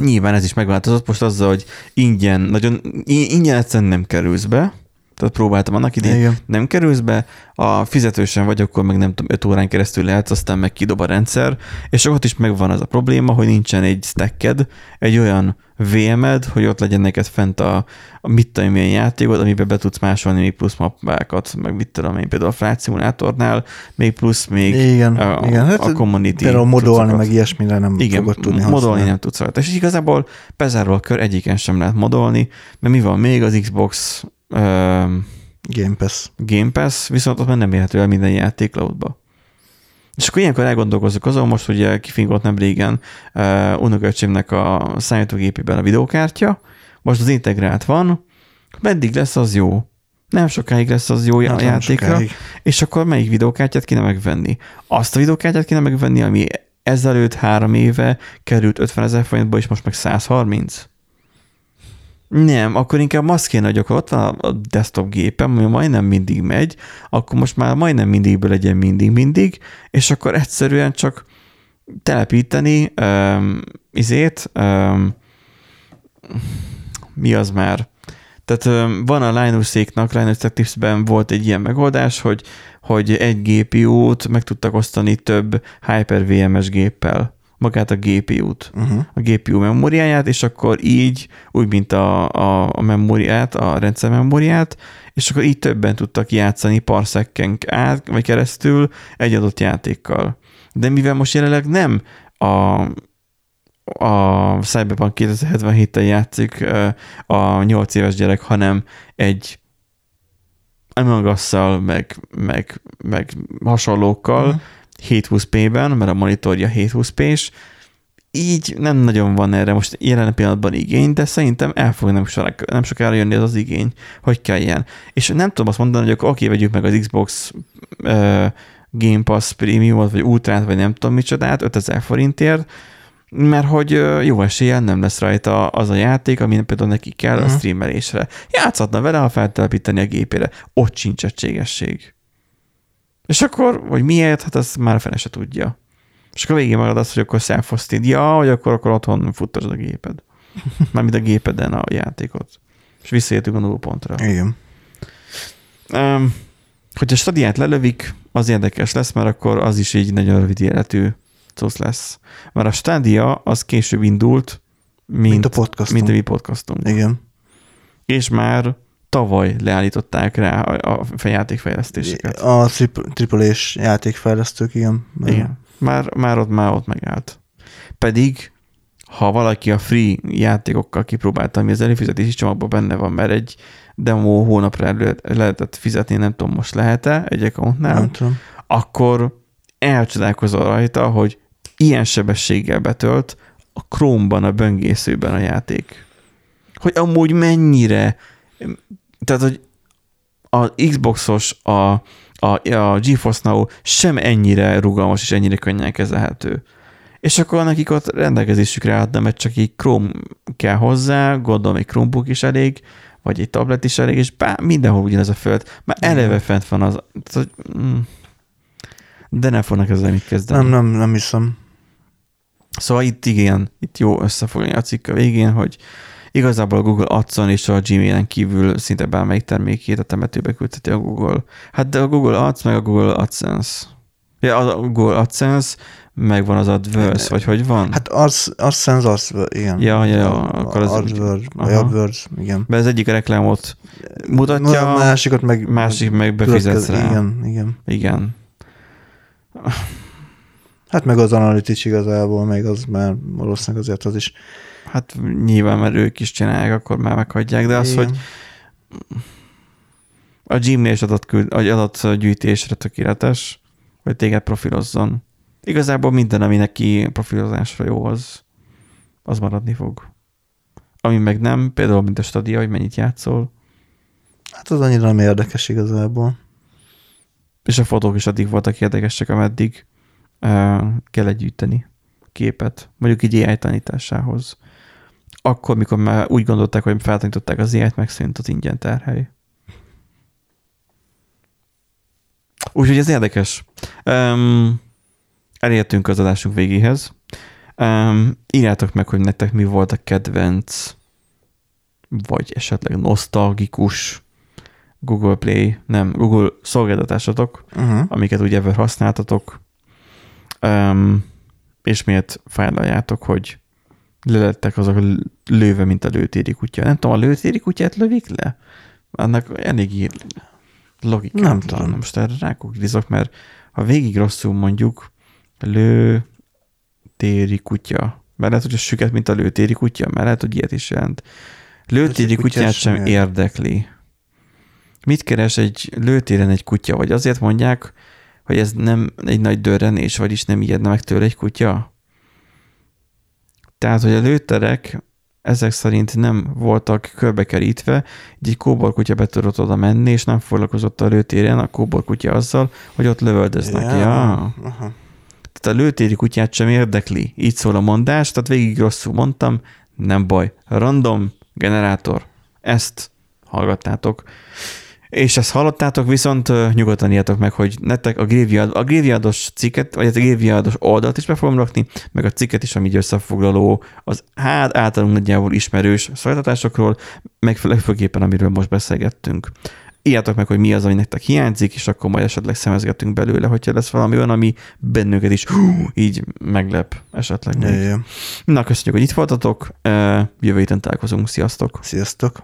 Nyilván ez is megváltozott most azzal, hogy ingyen, nagyon ingyen egyszerűen nem kerülsz be, tehát próbáltam annak idén, Igen. nem kerülsz be, a fizetősen vagy, akkor meg nem tudom, 5 órán keresztül lehetsz, aztán meg kidob a rendszer, és ott is megvan az a probléma, hogy nincsen egy stacked, egy olyan VM-ed, hogy ott legyen neked fent a, a mit tudom, milyen játékod, amiben be tudsz másolni még plusz mappákat, meg mit tudom én, például a Flight Simulatornál, még plusz még Igen, a, igen. Hát a community Például modolni, cuccokat. meg ilyesmire nem Igen, fogod tudni modolni használni. nem tudsz rajta. És igazából bezárva a kör egyiken sem lehet modolni, mert mi van még az Xbox um, Game Pass. Game Pass, viszont ott már nem érhető el minden játék cloudba. És akkor ilyenkor elgondolkozok azon, most ugye kifingott nem régen uh, unoköcsémnek a számítógépében a videókártya, most az integrált van, meddig lesz az jó? Nem sokáig lesz az jó a Hát játékra, sokáig. és akkor melyik videókártyát kéne megvenni? Azt a videókártyát kéne megvenni, ami ezelőtt három éve került 50 ezer forintba, és most meg 130? Nem, akkor inkább azt kéne, hogy akkor ott van a desktop gépem, ami majdnem mindig megy, akkor most már majdnem mindigből legyen mindig-mindig, és akkor egyszerűen csak telepíteni um, izét, um, mi az már? Tehát um, van a Linus-éknak, Linus Tech Tips-ben volt egy ilyen megoldás, hogy, hogy egy GPU-t meg tudtak osztani több Hyper-VMS géppel magát a GPU-t, Uh-huh. a GPU memóriáját, és akkor így, úgy, mint a, a, a memóriát, a rendszer memóriát, és akkor így többen tudtak játszani parszekken át, vagy keresztül egy adott játékkal. De mivel most jelenleg nem a, a Cyberpunk 2077-tel játszik a 8 éves gyerek, hanem egy Among Us-szal, meg, meg, meg hasonlókkal, Mhm. 720p-ben, mert a monitorja 720p-s, így nem nagyon van erre most jelen pillanatban igény, de szerintem el fog nem, sorak, nem sokára jönni az az igény, hogy kelljen. És nem tudom azt mondani, hogy akkor oké, vegyük meg az Xbox uh, Game Pass Premiumot, vagy Ultrát, vagy nem tudom micsodát, 5000 forintért, mert hogy jó eséllyel nem lesz rajta az a játék, ami például neki kell uh-huh. a Mhm. streamelésre. Játszhatna vele, ha feltelepíteni a gépére. Ott sincs egységesség. És akkor, hogy miért, hát azt már a fene se tudja. És akkor végén marad az, hogy akkor self ja, hogy akkor, akkor otthon futtasd a géped. Mármint a gépeden a játékot. És visszaértünk a nullpontra. Igen. Um, hogyha stadiát lelövik, az érdekes lesz, mert akkor az is így nagyon rövid életű cucc lesz. Mert a stádia az később indult, mint, Mint a podcastunk. mint a mi podcastunk. Igen. És már tavaly leállították rá a, a játékfejlesztéseket. A és játékfejlesztők, igen. Igen. Már, már ott, már ott megállt. Pedig, ha valaki a free játékokkal kipróbálta, ami az előfizetési csomagban benne van, mert egy demo hónapra elő lehetett fizetni, nem tudom, most lehet-e egy accountnál, Nem tudom. akkor elcsodálkozol rajta, hogy ilyen sebességgel betölt, a Chrome-ban, a böngészőben a játék. Hogy amúgy mennyire, tehát, hogy a Xboxos, a, a, a GeForce Now sem ennyire rugalmas és ennyire könnyen kezelhető. És akkor nekik ott rendelkezésükre adna, mert csak így Chrome kell hozzá, gondolom egy Chromebook is elég, vagy egy tablet is elég, és bár, mindenhol ugyanez a föld. Már eleve fent van az, hogy, mm, de nem fognak ezzel mit kezdeni. Nem, nem, nem hiszem. Szóval itt igen, itt jó összefoglalni a cikk a végén, hogy igazából a Google Adson és a Gmailen kívül szinte bármelyik termékét a temetőbe küldheti a Google. Hát de a Google Ads meg a Google AdSense. Ja, a Google AdSense, meg van az AdWords, vagy hogy van? Hát az, AdSense, az, igen. Ja, ja, ja akkor az... AdWords, vagy AdWords, igen. Be az egyik reklámot mutatja, a másikat meg... Másik meg befizetsz rá. Igen, igen. Igen. Hát meg az Analytics igazából, meg az már valószínűleg azért az is. Hát nyilván, mert ők is csinálják, akkor már meghagyják, de az, Igen. hogy a Gmail is adat, adatgyűjtésre tökéletes, hogy téged profilozzon. Igazából minden, ami neki profilozásra jó, az, az maradni fog. Ami meg nem, például mint a stadia, hogy mennyit játszol. Hát az annyira nem érdekes igazából. És a fotók is addig voltak érdekesek, ameddig uh, kell gyűjteni képet, mondjuk egy AI tanításához. Akkor, mikor már úgy gondolták, hogy feltanították az AI-t, megszűnt az ingyen terhely. Úgyhogy ez érdekes. Um, elértünk az adásunk végéhez. Um, írjátok meg, hogy nektek mi volt a kedvenc, vagy esetleg nosztalgikus Google Play, nem, Google szolgáltatásatok, uh-huh. amiket ever használtatok, um, és miért fájlaljátok, hogy lelettek azok lőve, mint a lőtéri kutya. Nem tudom, a lőtéri kutyát lövik le? Annak elég logikát. Nem tudom. Most erre rákokrizok, mert ha végig rosszul mondjuk, lőtéri kutya. Mert lehet, hogy a süket, mint a lőtéri kutya, mert lehet, hogy ilyet is jelent. Lőtéri kutyát sem miért? érdekli. Mit keres egy lőtéren egy kutya? Vagy azért mondják, hogy ez nem egy nagy dörrenés, vagyis nem ijedne meg tőle egy kutya? Tehát, hogy a lőterek ezek szerint nem voltak körbekerítve, így egy kóborkutya be tudott oda menni, és nem foglalkozott a lőtéren a kóborkutya azzal, hogy ott lövöldöznek. Ja. ja. Aha. Tehát a lőtéri kutyát sem érdekli. Így szól a mondás, tehát végig rosszul mondtam, nem baj. Random generátor. Ezt hallgattátok. És ezt hallottátok, viszont nyugodtan írjátok meg, hogy nektek a Graveyard, a Graveyardos cikket, vagy a Graveyardos oldalt is be fogom rakni, meg a cikket is, ami összefoglaló az hát általunk nagyjából ismerős szolgáltatásokról, meg főképpen amiről most beszélgettünk. Írjátok meg, hogy mi az, ami nektek hiányzik, és akkor majd esetleg szemezgetünk belőle, hogyha lesz valami olyan, ami bennünket is hú, így meglep esetleg. Még. Na, köszönjük, hogy itt voltatok. Jövő héten találkozunk. Sziasztok! Sziasztok!